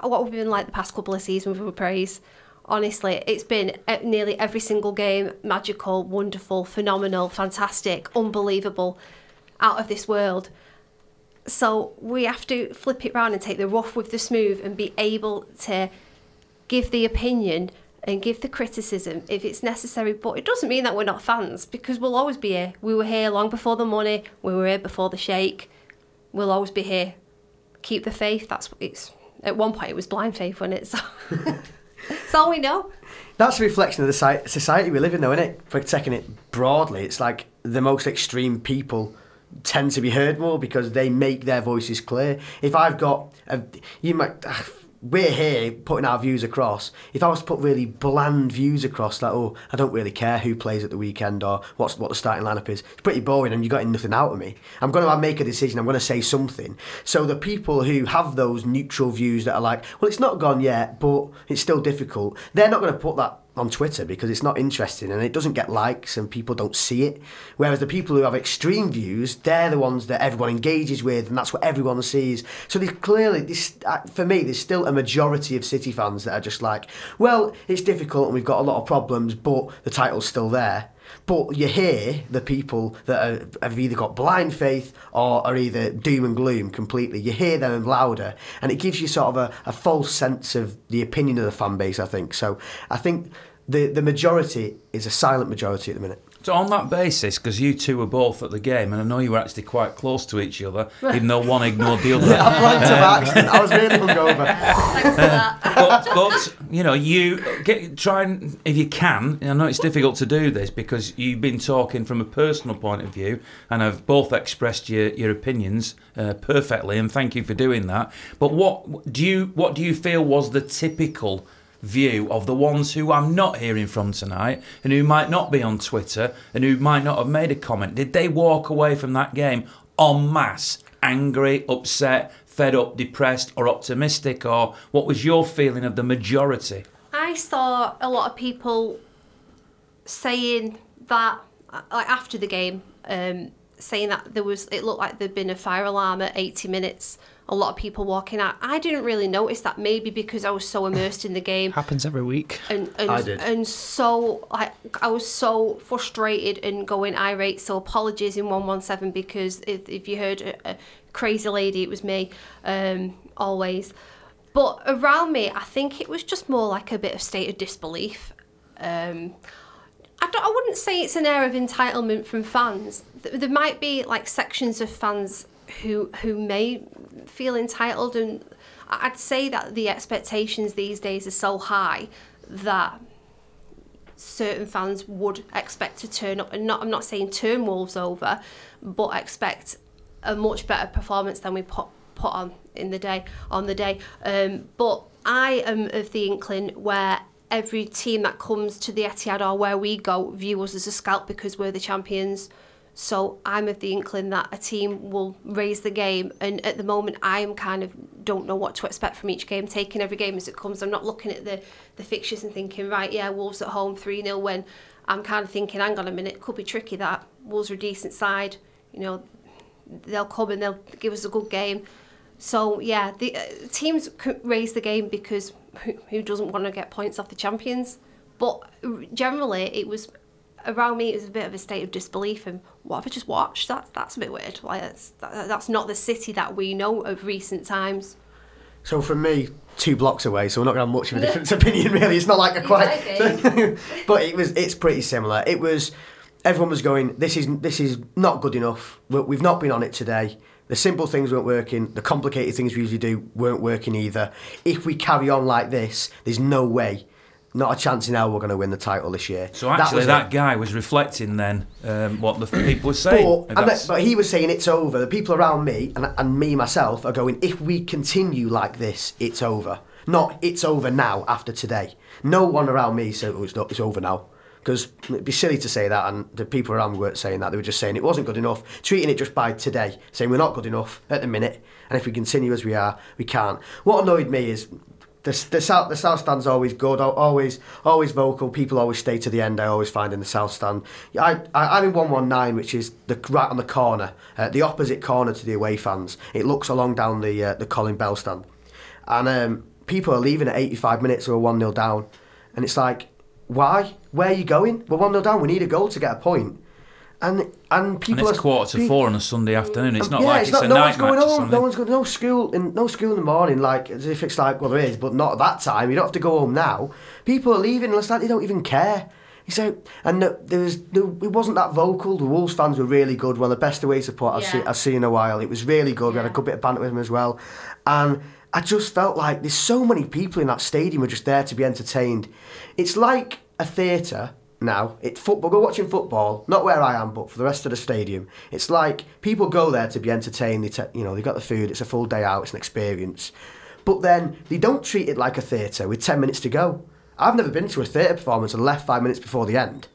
what we've been like the past couple of seasons with praise. Honestly, it's been uh, nearly every single game magical, wonderful, phenomenal, fantastic, unbelievable, out of this world. So we have to flip it round and take the rough with the smooth and be able to give the opinion and give the criticism if it's necessary. But it doesn't mean that we're not fans because we'll always be here. We were here long before the money. We were here before the Sheikh. We'll always be here. Keep the faith. That's what it's. At one point, it was blind faith when it's. That's all we know. That's a reflection of the society we live in, though, isn't it? For taking it broadly, it's like the most extreme people tend to be heard more because they make their voices clear. If I've got, a, you might, ah, we're here putting our views across. If I was to put really bland views across, like, oh, I don't really care who plays at the weekend or what's what the starting lineup is, it's pretty boring and you're getting nothing out of me. I'm going to make a decision. I'm going to say something. So the people who have those neutral views that are like, well, it's not gone yet, but it's still difficult. They're not going to put that on Twitter because it's not interesting and it doesn't get likes and people don't see it. Whereas the people who have extreme views, they're the ones that everyone engages with and that's what everyone sees. So there's clearly, this, uh, for me, there's still a majority of City fans that are just like, well, it's difficult and we've got a lot of problems, but the title's still there. But you hear the people that are, have either got blind faith or are either doom and gloom completely. You hear them louder, and it gives you sort of a, a false sense of the opinion of the fan base. I think so. I think the the majority is a silent majority at the minute. So on that basis, because you two were both at the game, and I know you were actually quite close to each other, even though one ignored the other. I blanked by accident. I was really hungover. Thanks for that. but, but you know, you get try and if you can. I know it's difficult to do this because you've been talking from a personal point of view, and have both expressed your your opinions uh, perfectly, and thank you for doing that. But what do you what do you feel was the typical? View of the ones who I'm not hearing from tonight and who might not be on Twitter and who might not have made a comment. Did they walk away from that game en masse, angry, upset, fed up, depressed, or optimistic? Or what was your feeling of the majority? I saw a lot of people saying that, like after the game, um, saying that there was, it looked like there'd been a fire alarm at 80 minutes. A lot of people walking out. I didn't really notice that, maybe because I was so immersed in the game Happens every week. and and, I did. and so like I was so frustrated and going irate. So apologies in one one seven because if, if you heard a, a crazy lady, it was me, um, always. But around me, I think it was just more like a bit of state of disbelief. Um, I, don't, I wouldn't say it's an air of entitlement from fans. There might be like sections of fans who who may feel entitled, and I'd say that the expectations these days are so high that certain fans would expect to turn up and not I'm not saying turn Wolves over, but expect a much better performance than we put put on in the day on the day. Um, but I am of the inkling where every team that comes to the Etihad or where we go view us as a scalp because we're the champions. So I'm of the inkling that a team will raise the game, and at the moment I'm kind of don't know what to expect from each game. Taking every game as it comes, I'm not looking at the the fixtures and thinking, right, yeah, Wolves at home three 0 When I'm kind of thinking, hang on a minute, could be tricky. That Wolves are a decent side, you know, they'll come and they'll give us a good game. So yeah, the uh, teams raise the game because who, who doesn't want to get points off the champions? But generally, it was around me. It was a bit of a state of disbelief and what have I just watched? That's that's a bit weird. Like that's that, that's not the city that we know of recent times. So from me, two blocks away, so we're not going to have much of a different opinion really. It's not like a quite, but it was. It's pretty similar. It was. Everyone was going. This is this is not good enough. We- We've not been on it today. The simple things weren't working. The complicated things we usually do weren't working either. If we carry on like this, there's no way, not a chance in hell we're going to win the title this year. So actually, was that, guy was reflecting then um, what the people were saying. But, that- but he was saying it's over. The people around me and, and me myself are going, if we continue like this, it's over. Not it's over now after today. No one around me said oh, it's, not, it's over now. Because it'd be silly to say that, and the people around me weren't saying that. They were just saying it wasn't good enough, treating it just by today, saying we're not good enough at the minute, and if we continue as we are, we can't. What annoyed me is the, the south the south stand's always good, always always vocal. People always stay to the end. I always find in the south stand. I, I I'm in one one nine, which is the right on the corner, uh, the opposite corner to the away fans. It looks along down the uh, the Colin Bell stand, and um, people are leaving at 85 minutes or one 0 down, and it's like, why? Where are you going? We're one 0 down. We need a goal to get a point. And and and people it's are quarter to pe- four on a Sunday afternoon. It's not yeah, like it's it's, not, a no night one's going match or home. No one's going. No school in no school in the morning. Like as if it's like well there is, but not at that time. You don't have to go home now. People are leaving. and It's like they don't even care. So and no, there was no, it wasn't that vocal. The Wolves fans were really good. One of the best away support I've, Yeah. seen, I've seen in a while. It was really good. We had a good bit of banter with them as well, and I just felt like there's so many people in that stadium who are just there to be entertained. It's like a theatre now. It football. Go watching football, not where I am, but for the rest of the stadium. It's like people go there to be entertained. They te- you know, they've got the food. It's a full day out. It's an experience. But then they don't treat it like a theatre with ten minutes to go. I've never been to a theatre performance and left five minutes before the end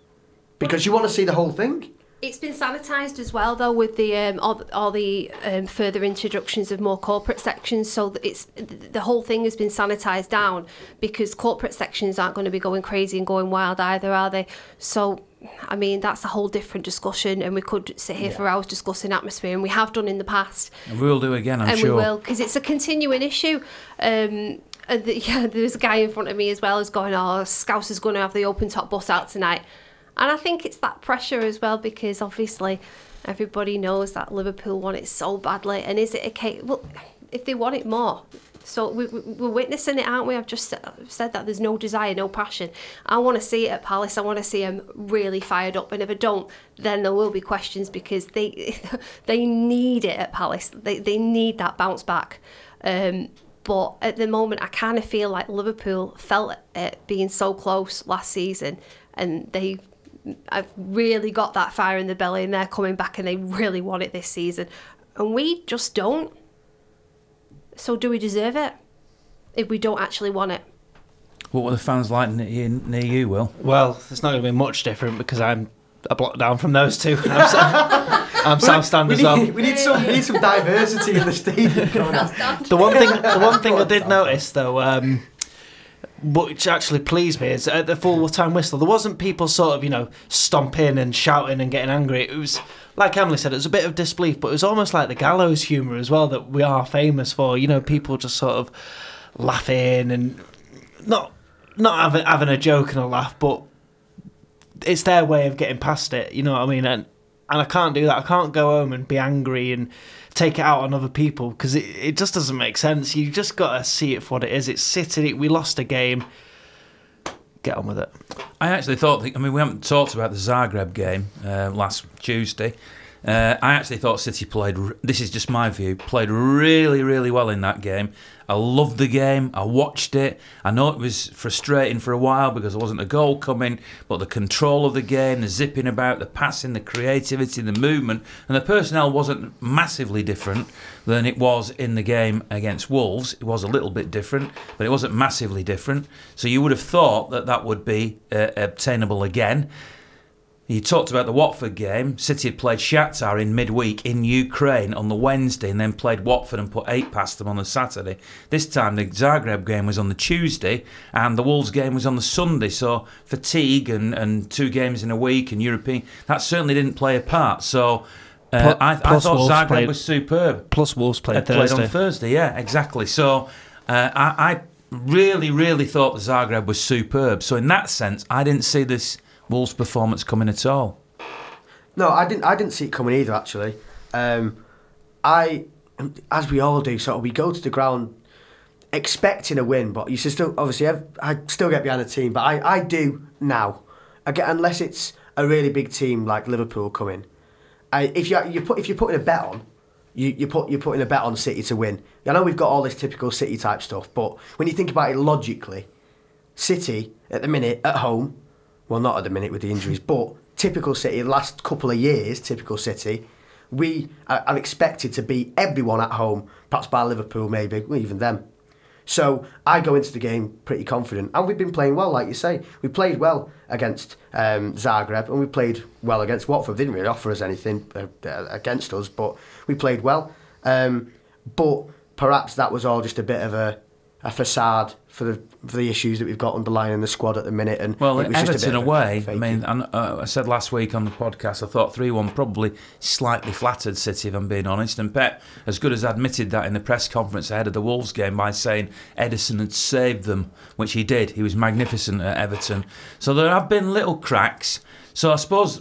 because you want to see the whole thing. It's been sanitised as well, though, with the um, all, the- all the um, further introductions of more corporate sections. So it's the whole thing has been sanitised down because corporate sections aren't going to be going crazy and going wild either, are they? So, I mean, that's a whole different discussion, and we could sit here for hours discussing atmosphere, and we have done in the past And we'll do again, I'm and sure. we will because it's a continuing issue. Um, and the, yeah, there's a guy in front of me as well who's going, "Oh, Scouse is going to have the open top bus out tonight," and I think it's that pressure as well because obviously everybody knows that Liverpool want it so badly, and is it a case? Well, if they want it more. So we, we- we're witnessing it, aren't we? I've just said that there's no desire, no passion. I want to see it at Palace. I want to see them really fired up. And if I don't, then there will be questions because they they need it at Palace. They they need that bounce back. Um, but at the moment, I kind of feel like Liverpool felt it being so close last season, and they. I've really got that fire in the belly, and they're coming back, and they really want it this season, and we just don't. So do we deserve it? If we don't actually want it, What were the fans like near, near you, Will? Well, it's not going to be much different because I'm a block down from those two. I'm, so- I'm South Stand we as well. need, we need some we need some diversity in the stadium. The one thing, the one thing I did notice though, um, which actually pleased me, is at the full time whistle, there wasn't people sort of you know stomping and shouting and getting angry. It was like Emily said, it was a bit of disbelief, but it was almost like the gallows humour as well that we are famous for. You know, people just sort of laughing and not not having having a joke and a laugh, but it's their way of getting past it. You know what I mean? And and I can't do that. I can't go home and be angry and take it out on other people because it, it just doesn't make sense. You just got to see it for what it is. It's City. We lost a game. get on with it. I actually thought, I mean, we haven't talked about the Zagreb game uh, last Tuesday. Uh, I actually thought City played, this is just my view, played really, really well in that game. I loved the game. I watched it. I know it was frustrating for a while because there wasn't a goal coming, but the control of the game, the zipping about, the passing, the creativity, the movement, and the personnel wasn't massively different than it was in the game against Wolves. It was a little bit different, but it wasn't massively different. So you would have thought that that would be uh, obtainable again. You talked about the Watford game. City had played Shakhtar in midweek in Ukraine on the Wednesday and then played Watford and put eight past them on the Saturday. This time the Zagreb game was on the Tuesday and the Wolves game was on the Sunday. So fatigue and, and two games in a week and European, that certainly didn't play a part. So uh, I, I thought Wolves Zagreb played- was superb Plus, Wolves played played on Thursday. Yeah, exactly. So uh, I, I really, really thought the Zagreb was superb. So in that sense, I didn't see this Wolves performance coming at all. No, I didn't. I didn't see it coming either. Actually, um, I, as we all do, sort of, we go to the ground expecting a win, but you should still obviously I still get behind the team, but I, I do now. Again, unless it's a really big team like Liverpool coming. I, if you you put if you're putting a bet on, you you put you're putting a bet on City to win. I know we've got all this typical City type stuff, but when you think about it logically, City at the minute at home, well not at the minute with the injuries, but typical City last couple of years, typical City, we are, are expected to beat everyone at home, perhaps by Liverpool maybe, well, even them. So I go into the game pretty confident, and we've been playing well, like you say. We played well against um, Zagreb, and we played well against Watford. They didn't really offer us anything uh, uh, against us, but we played well. Um, but perhaps that was all just a bit of a, a facade for the for the issues that we've got underlying in the squad at the minute. And Well, it was just a Everton bit a away. I mean, I, uh, I said last week on the podcast, I thought three-one probably slightly flattered City, if I'm being honest. And Pep, as good as admitted that in the press conference ahead of the Wolves game by saying Ederson had saved them, which he did. He was magnificent at Everton. So there have been little cracks. So I suppose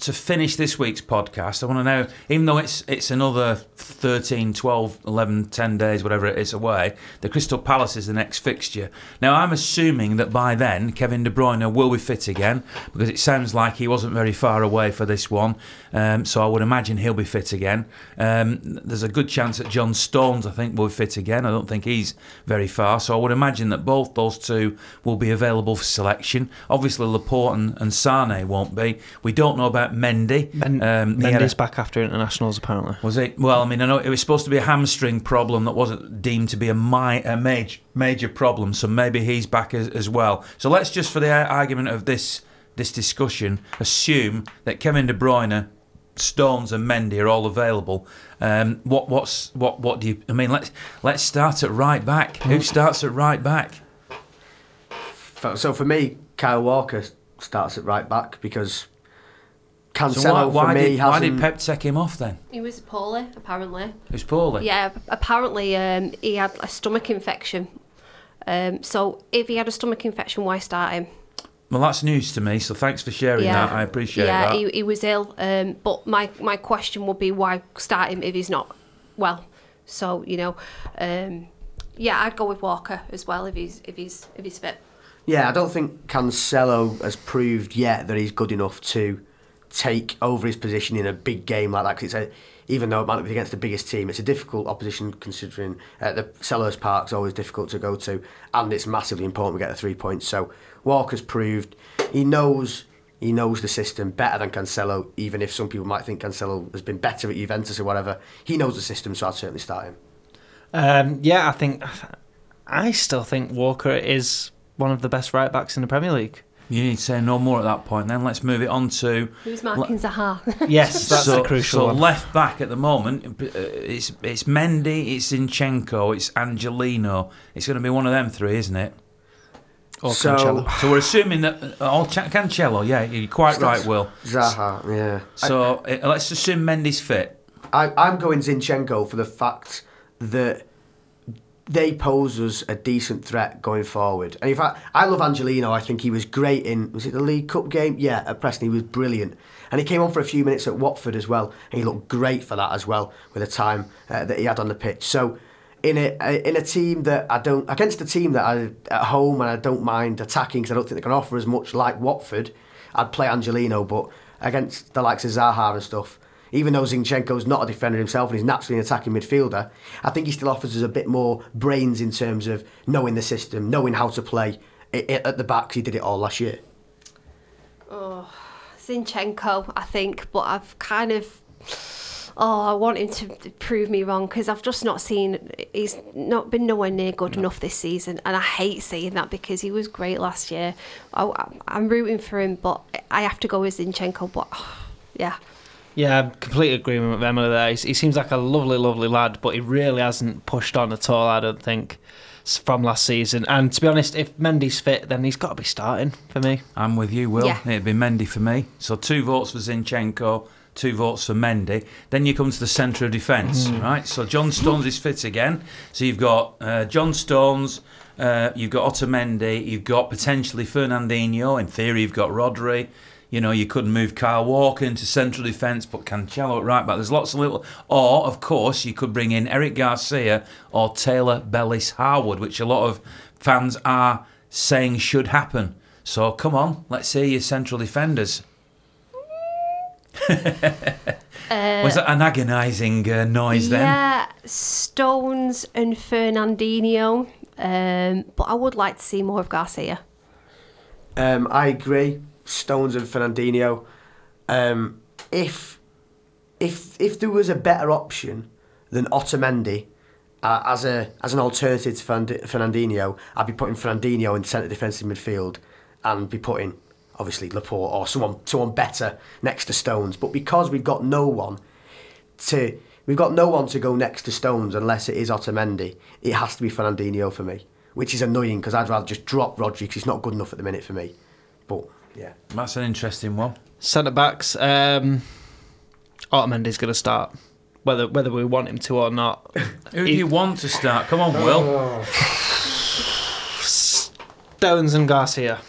to finish this week's podcast, I want to know, even though it's it's another 13, 12, 11, 10 days, whatever it is away, the Crystal Palace is the next fixture. Now, I'm assuming that by then, Kevin De Bruyne will be fit again, because it sounds like he wasn't very far away for this one. Um, so I would imagine he'll be fit again. Um, there's a good chance that John Stones, I think, will be fit again. I don't think he's very far. So I would imagine that both those two will be available for selection. Obviously, Laporte and, and Sane won't be. We don't know about Mendy. Men- Um, he had a- Mendy's back after internationals, apparently. was it? Well, I mean, I know it was supposed to be a hamstring problem that wasn't deemed to be a, mi- a major major problem, so maybe he's back as, as well. So let's just, for the argument of this this discussion, assume that Kevin De Bruyne, Stones, and Mendy are all available. Um, what what's what what do you? I mean, let's let's start at right back. Who starts at right back? So for me, Kyle Walker starts at right back because Cancelo So why, why for me did why hasn't. did Pep take him off then? He was poorly, apparently. Who's poorly? Yeah, apparently um, he had a stomach infection. Um, so if he had a stomach infection, why start him? Well, that's news to me. So thanks for sharing that. I appreciate it. yeah, that. he, he was ill. Um, but my, my question would be why start him if he's not well? So you know, um, yeah, I'd go with Walker as well if he's if he's if he's fit. Yeah, I don't think Cancelo has proved yet that he's good enough to take over his position in a big game like that. 'cause it's a, even though it might not be against the biggest team, it's a difficult opposition considering uh, the Selhurst Park's always difficult to go to, and it's massively important we get the three points. So Walker's proved he knows he knows the system better than Cancelo. Even if some people might think Cancelo has been better at Juventus or whatever, he knows the system, so I'd certainly start him. Um, yeah, I think I still think Walker is one of the best right backs in the Premier League. You need to say no more at that point. Then let's move it on to Who's marking Zaha? Yes, that's so, the crucial so one. left back at the moment, uh, it's it's Mendy, it's Zinchenko, it's Angelino. It's going to be one of them three, isn't it? Or So- Cancelo. So we're assuming that uh, oh, Ch- Cancelo, yeah, you're quite right, Will. Zaha, yeah. So uh, let's assume Mendy's fit. I, I'm going Zinchenko for the fact that they pose us a decent threat going forward. And in fact, I love Angelino. I think he was great in, was it the League Cup game? Yeah, at Preston, he was brilliant. And he came on for a few minutes at Watford as well, and he looked great for that as well with the time uh, that he had on the pitch. So in a in a team that I don't against a team that I at home and I don't mind attacking because I don't think they can offer as much like Watford. I'd play Angelino, but against the likes of Zaha and stuff, even though Zinchenko's not a defender himself and he's naturally an attacking midfielder, I think he still offers us a bit more brains in terms of knowing the system, knowing how to play it, it at the back, he did it all last year. Oh, Zinchenko, I think, but I've kind of. Oh, I want him to prove me wrong because I've just not seen. He's not been nowhere near good enough this season, and I hate saying that because he was great last year. I, I'm rooting for him, but I have to go with Zinchenko. But yeah, Yeah, I'm completely agreement with Emily there. He's- He seems like a lovely, lovely lad, but he really hasn't pushed on at all, I don't think, from last season. And to be honest, if Mendy's fit, then he's got to be starting for me. I'm with you, Will. Yeah. It'd be Mendy for me. So two votes for Zinchenko, two votes for Mendy. Then you come to the centre of defence, right? So John Stones is fit again. So you've got uh, John Stones, uh, you've got Otamendi, you've got potentially Fernandinho. In theory, you've got Rodri. You know, you could move Kyle Walker into central defence, put Cancelo at right back. There's lots of little. Or, of course, you could bring in Eric Garcia or Taylor Bellis Harwood, which a lot of fans are saying should happen. So come on, let's see your central defenders. Was that an agonising uh, noise then? yeah, Stones and Fernandinho. Um, but I would like to see more of Garcia. Um, I agree. Stones and Fernandinho. Um, if if if there was a better option than Otamendi uh, as a as an alternative to Fernand- Fernandinho, I'd be putting Fernandinho in centre defensive midfield and be putting obviously Laporte or someone someone better next to Stones. But because we've got no one to we've got no one to go next to Stones unless it is Otamendi, it has to be Fernandinho for me, which is annoying because I'd rather just drop Rodri because he's not good enough at the minute for me. But yeah. That's an interesting one. Centre backs, um, Otamendi's going to start, whether whether we want him to or not. Who do you want to start? Come on, Will. Stones and Garcia.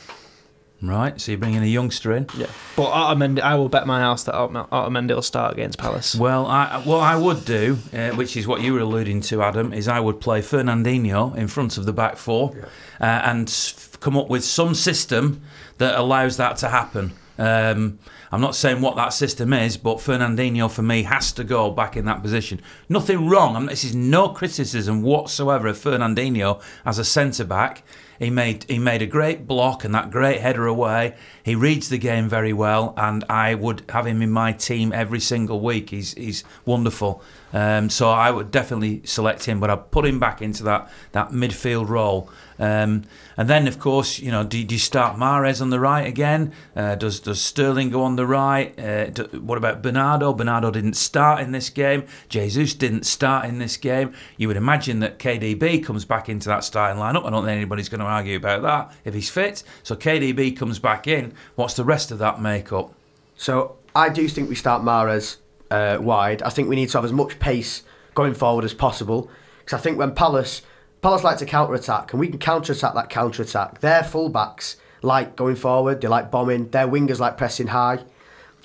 Right, so you're bringing a youngster in. Yeah, but Otamendi, I will bet my house that Otamendi Otamendi will start against Palace. Well, I what I would do, uh, which is what you were alluding to, Adam, is I would play Fernandinho in front of the back four, uh, and s- come up with some system that allows that to happen. Um, I'm not saying what that system is, but Fernandinho for me has to go back in that position. Nothing wrong. I'm, this is no criticism whatsoever of Fernandinho as a centre back. He made he made a great block and that great header away. He reads the game very well, and I would have him in my team every single week. He's he's wonderful. Um, so I would definitely select him, but I'd put him back into that that midfield role. Um, and then, of course, you know, do, do you start Mahrez on the right again? Uh, does does Sterling go on the right? Uh, do, what about Bernardo? Bernardo didn't start in this game. Jesus didn't start in this game. You would imagine that KDB comes back into that starting lineup. I don't think anybody's going to argue about that if he's fit. So KDB comes back in. What's the rest of that makeup? So I do think we start Mahrez uh, wide. I think we need to have as much pace going forward as possible because I think when Palace Palace like to counter attack and we can counter attack that counter attack. Their fullbacks like going forward. They like bombing. Their wingers like pressing high.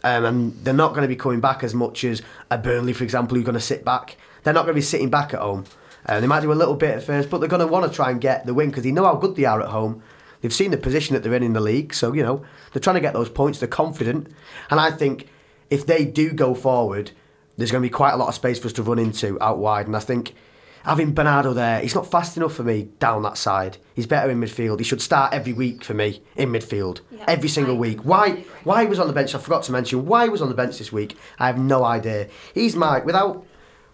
Um, and they're not going to be coming back as much as a Burnley, for example, who's going to sit back. They're not going to be sitting back at home. Uh, they might do a little bit at first, but they're going to want to try and get the win because they know how good they are at home. They've seen the position that they're in in the league, so you know they're trying to get those points. They're confident, and I think if they do go forward, there's going to be quite a lot of space for us to run into out wide. And I think having Bernardo there, he's not fast enough for me down that side. He's better in midfield. He should start every week for me in midfield, Yeah, every single I week. Why? Why he was on the bench? I forgot to mention why he was on the bench this week. I have no idea. He's my without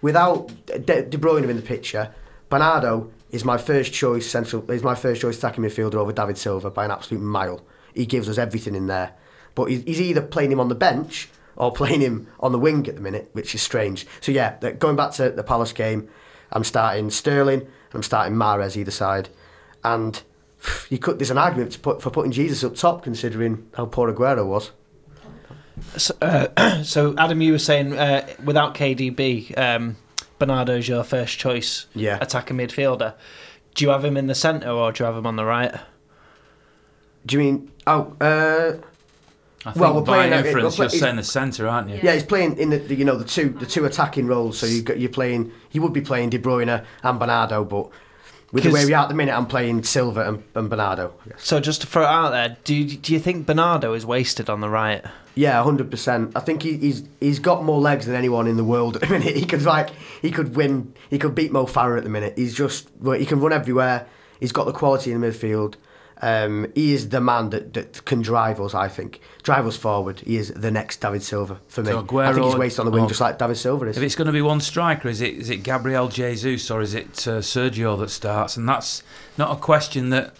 without De, De Bruyne in the picture. Bernardo is my first choice central. Is my first choice attacking midfielder over David Silva by an absolute mile. He gives us everything in there. But he's either playing him on the bench or playing him on the wing at the minute, which is strange. So yeah, going back to the Palace game, I'm starting Sterling and I'm starting Mahrez either side, and you could. There's an argument put, for putting Jesus up top, considering how poor Aguero was. So, uh, so Adam, you were saying uh, without KDB, um, Bernardo's your first choice Yeah. attacking midfielder. Do you have him in the centre or do you have him on the right? Do you mean? Oh, uh, I think Well, we're by playing- inference, we're you're play- saying the centre, aren't you? Yeah, he's playing in the, the you know the two the two attacking roles. So you got you're playing. You would be playing De Bruyne and Bernardo, but with the way 'Cause- we are at the minute, I'm playing Silva and, and Bernardo. So just to throw it out there, do you, do you think Bernardo is wasted on the right? Yeah, hundred percent. I think he, he's he's got more legs than anyone in the world at the minute. He could like he could win. He could beat Mo Farah at the minute. He's just he can run everywhere. He's got the quality in the midfield. Um, he is the man that, that can drive us. I think drive us forward. He is the next David Silva for me. So I think he's Aguero- wasted on the wing, oh. just like David Silva is. If it's going to be one striker, is it is it Gabriel Jesus or is it uh, Sergio that starts? And that's not a question that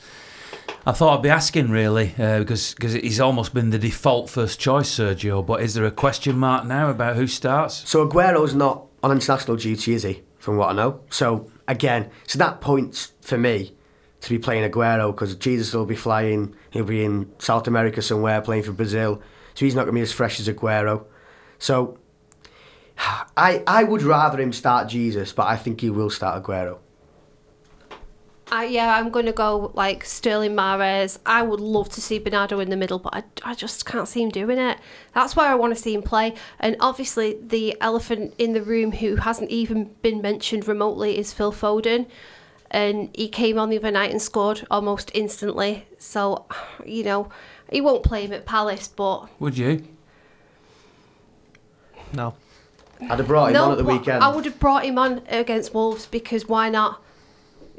I thought I'd be asking really, uh, because because he's almost been the default first choice, Sergio. But is there a question mark now about who starts? So Aguero's not on international duty, is he? From what I know. So again, so that points for me to be playing Aguero because Jesus will be flying. He'll be in South America somewhere playing for Brazil. So he's not going to be as fresh as Aguero. So I I would rather him start Jesus, but I think he will start Aguero. I, yeah, I'm going to go like Sterling Mahrez. I would love to see Bernardo in the middle, but I, I just can't see him doing it. That's where I want to see him play. And obviously, the elephant in the room who hasn't even been mentioned remotely is Phil Foden. And he came on the other night and scored almost instantly. So, you know, he won't play him at Palace, but Would you? No. I'd have brought him on at the but weekend. I would have brought him on against Wolves because why not?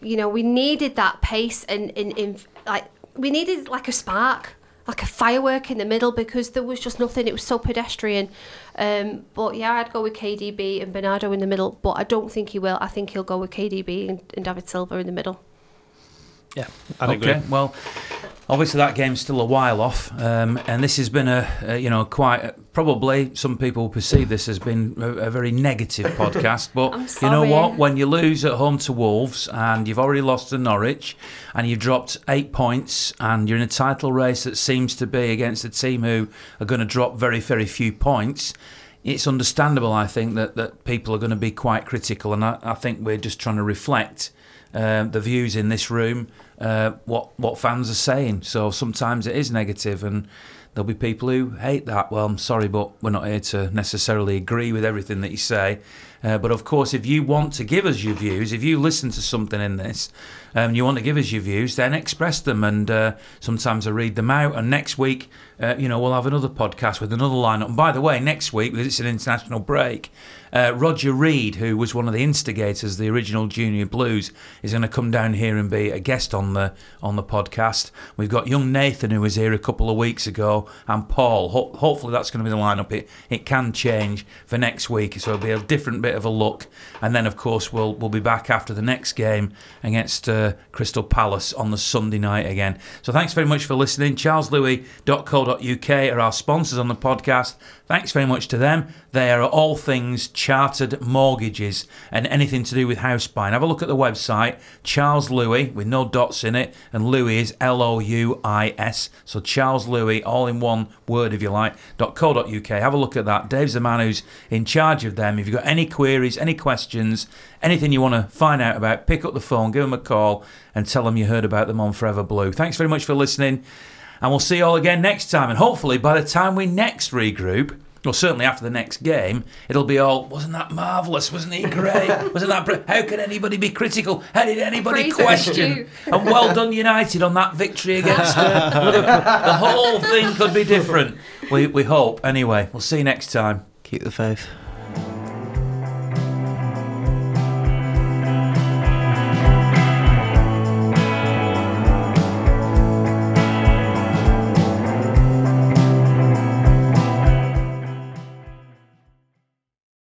You know, we needed that pace and in, in like we needed like a spark, like a firework in the middle because there was just nothing. It was so pedestrian. Um, but yeah, I'd go with KDB and Bernardo in the middle. But I don't think he will. I think he'll go with KDB and, and David Silva in the middle. Yeah, I'd okay. agree. Well, obviously that game's still a while off, um, and this has been a, a you know quite probably some people perceive this as been a, a very negative podcast. But I'm you know what? When you lose at home to Wolves and you've already lost to Norwich, and you've dropped eight points, and you're in a title race that seems to be against a team who are going to drop very very few points. It's understandable, I think, that, that people are going to be quite critical, and I, I think we're just trying to reflect um, the views in this room, uh, what what fans are saying. So sometimes it is negative, and there'll be people who hate that. Well, I'm sorry, but we're not here to necessarily agree with everything that you say. Uh, but of course, if you want to give us your views, if you listen to something in this, um, you want to give us your views, then express them. And uh, sometimes I read them out. And next week, uh, you know, we'll have another podcast with another lineup. And by the way, next week, because it's an international break, uh, Roger Reed, who was one of the instigators, the original Junior Blues, is going to come down here and be a guest on the on the podcast. We've got young Nathan, who was here a couple of weeks ago, and Paul. Ho- hopefully, that's going to be the lineup. It it can change for next week, so it'll be a different bit of a look. And then, of course, we'll we'll be back after the next game against uh, Crystal Palace on the Sunday night again. So thanks very much for listening. CharlesLouis.co.uk are our sponsors on the podcast. Thanks very much to them. They are all things chartered mortgages and anything to do with house buying. Have a look at the website, Charles Louis, with no dots in it, and Louis is L O U I S. So Charles Louis, all in one word if you like, .co.uk. Have a look at that. Dave's the man who's in charge of them. If you've got any queries, any questions, anything you want to find out about, pick up the phone, give them a call, and tell them you heard about them on Forever Blue. Thanks very much for listening. And we'll see you all again next time. And hopefully, by the time we next regroup, or certainly after the next game, it'll be all, wasn't that marvellous? Wasn't he great? Wasn't that, br- how can anybody be critical? How did anybody Praise question? And well done, United, on that victory against uh, Liverpool. The whole thing could be different. We, we hope. Anyway, we'll see you next time. Keep the faith.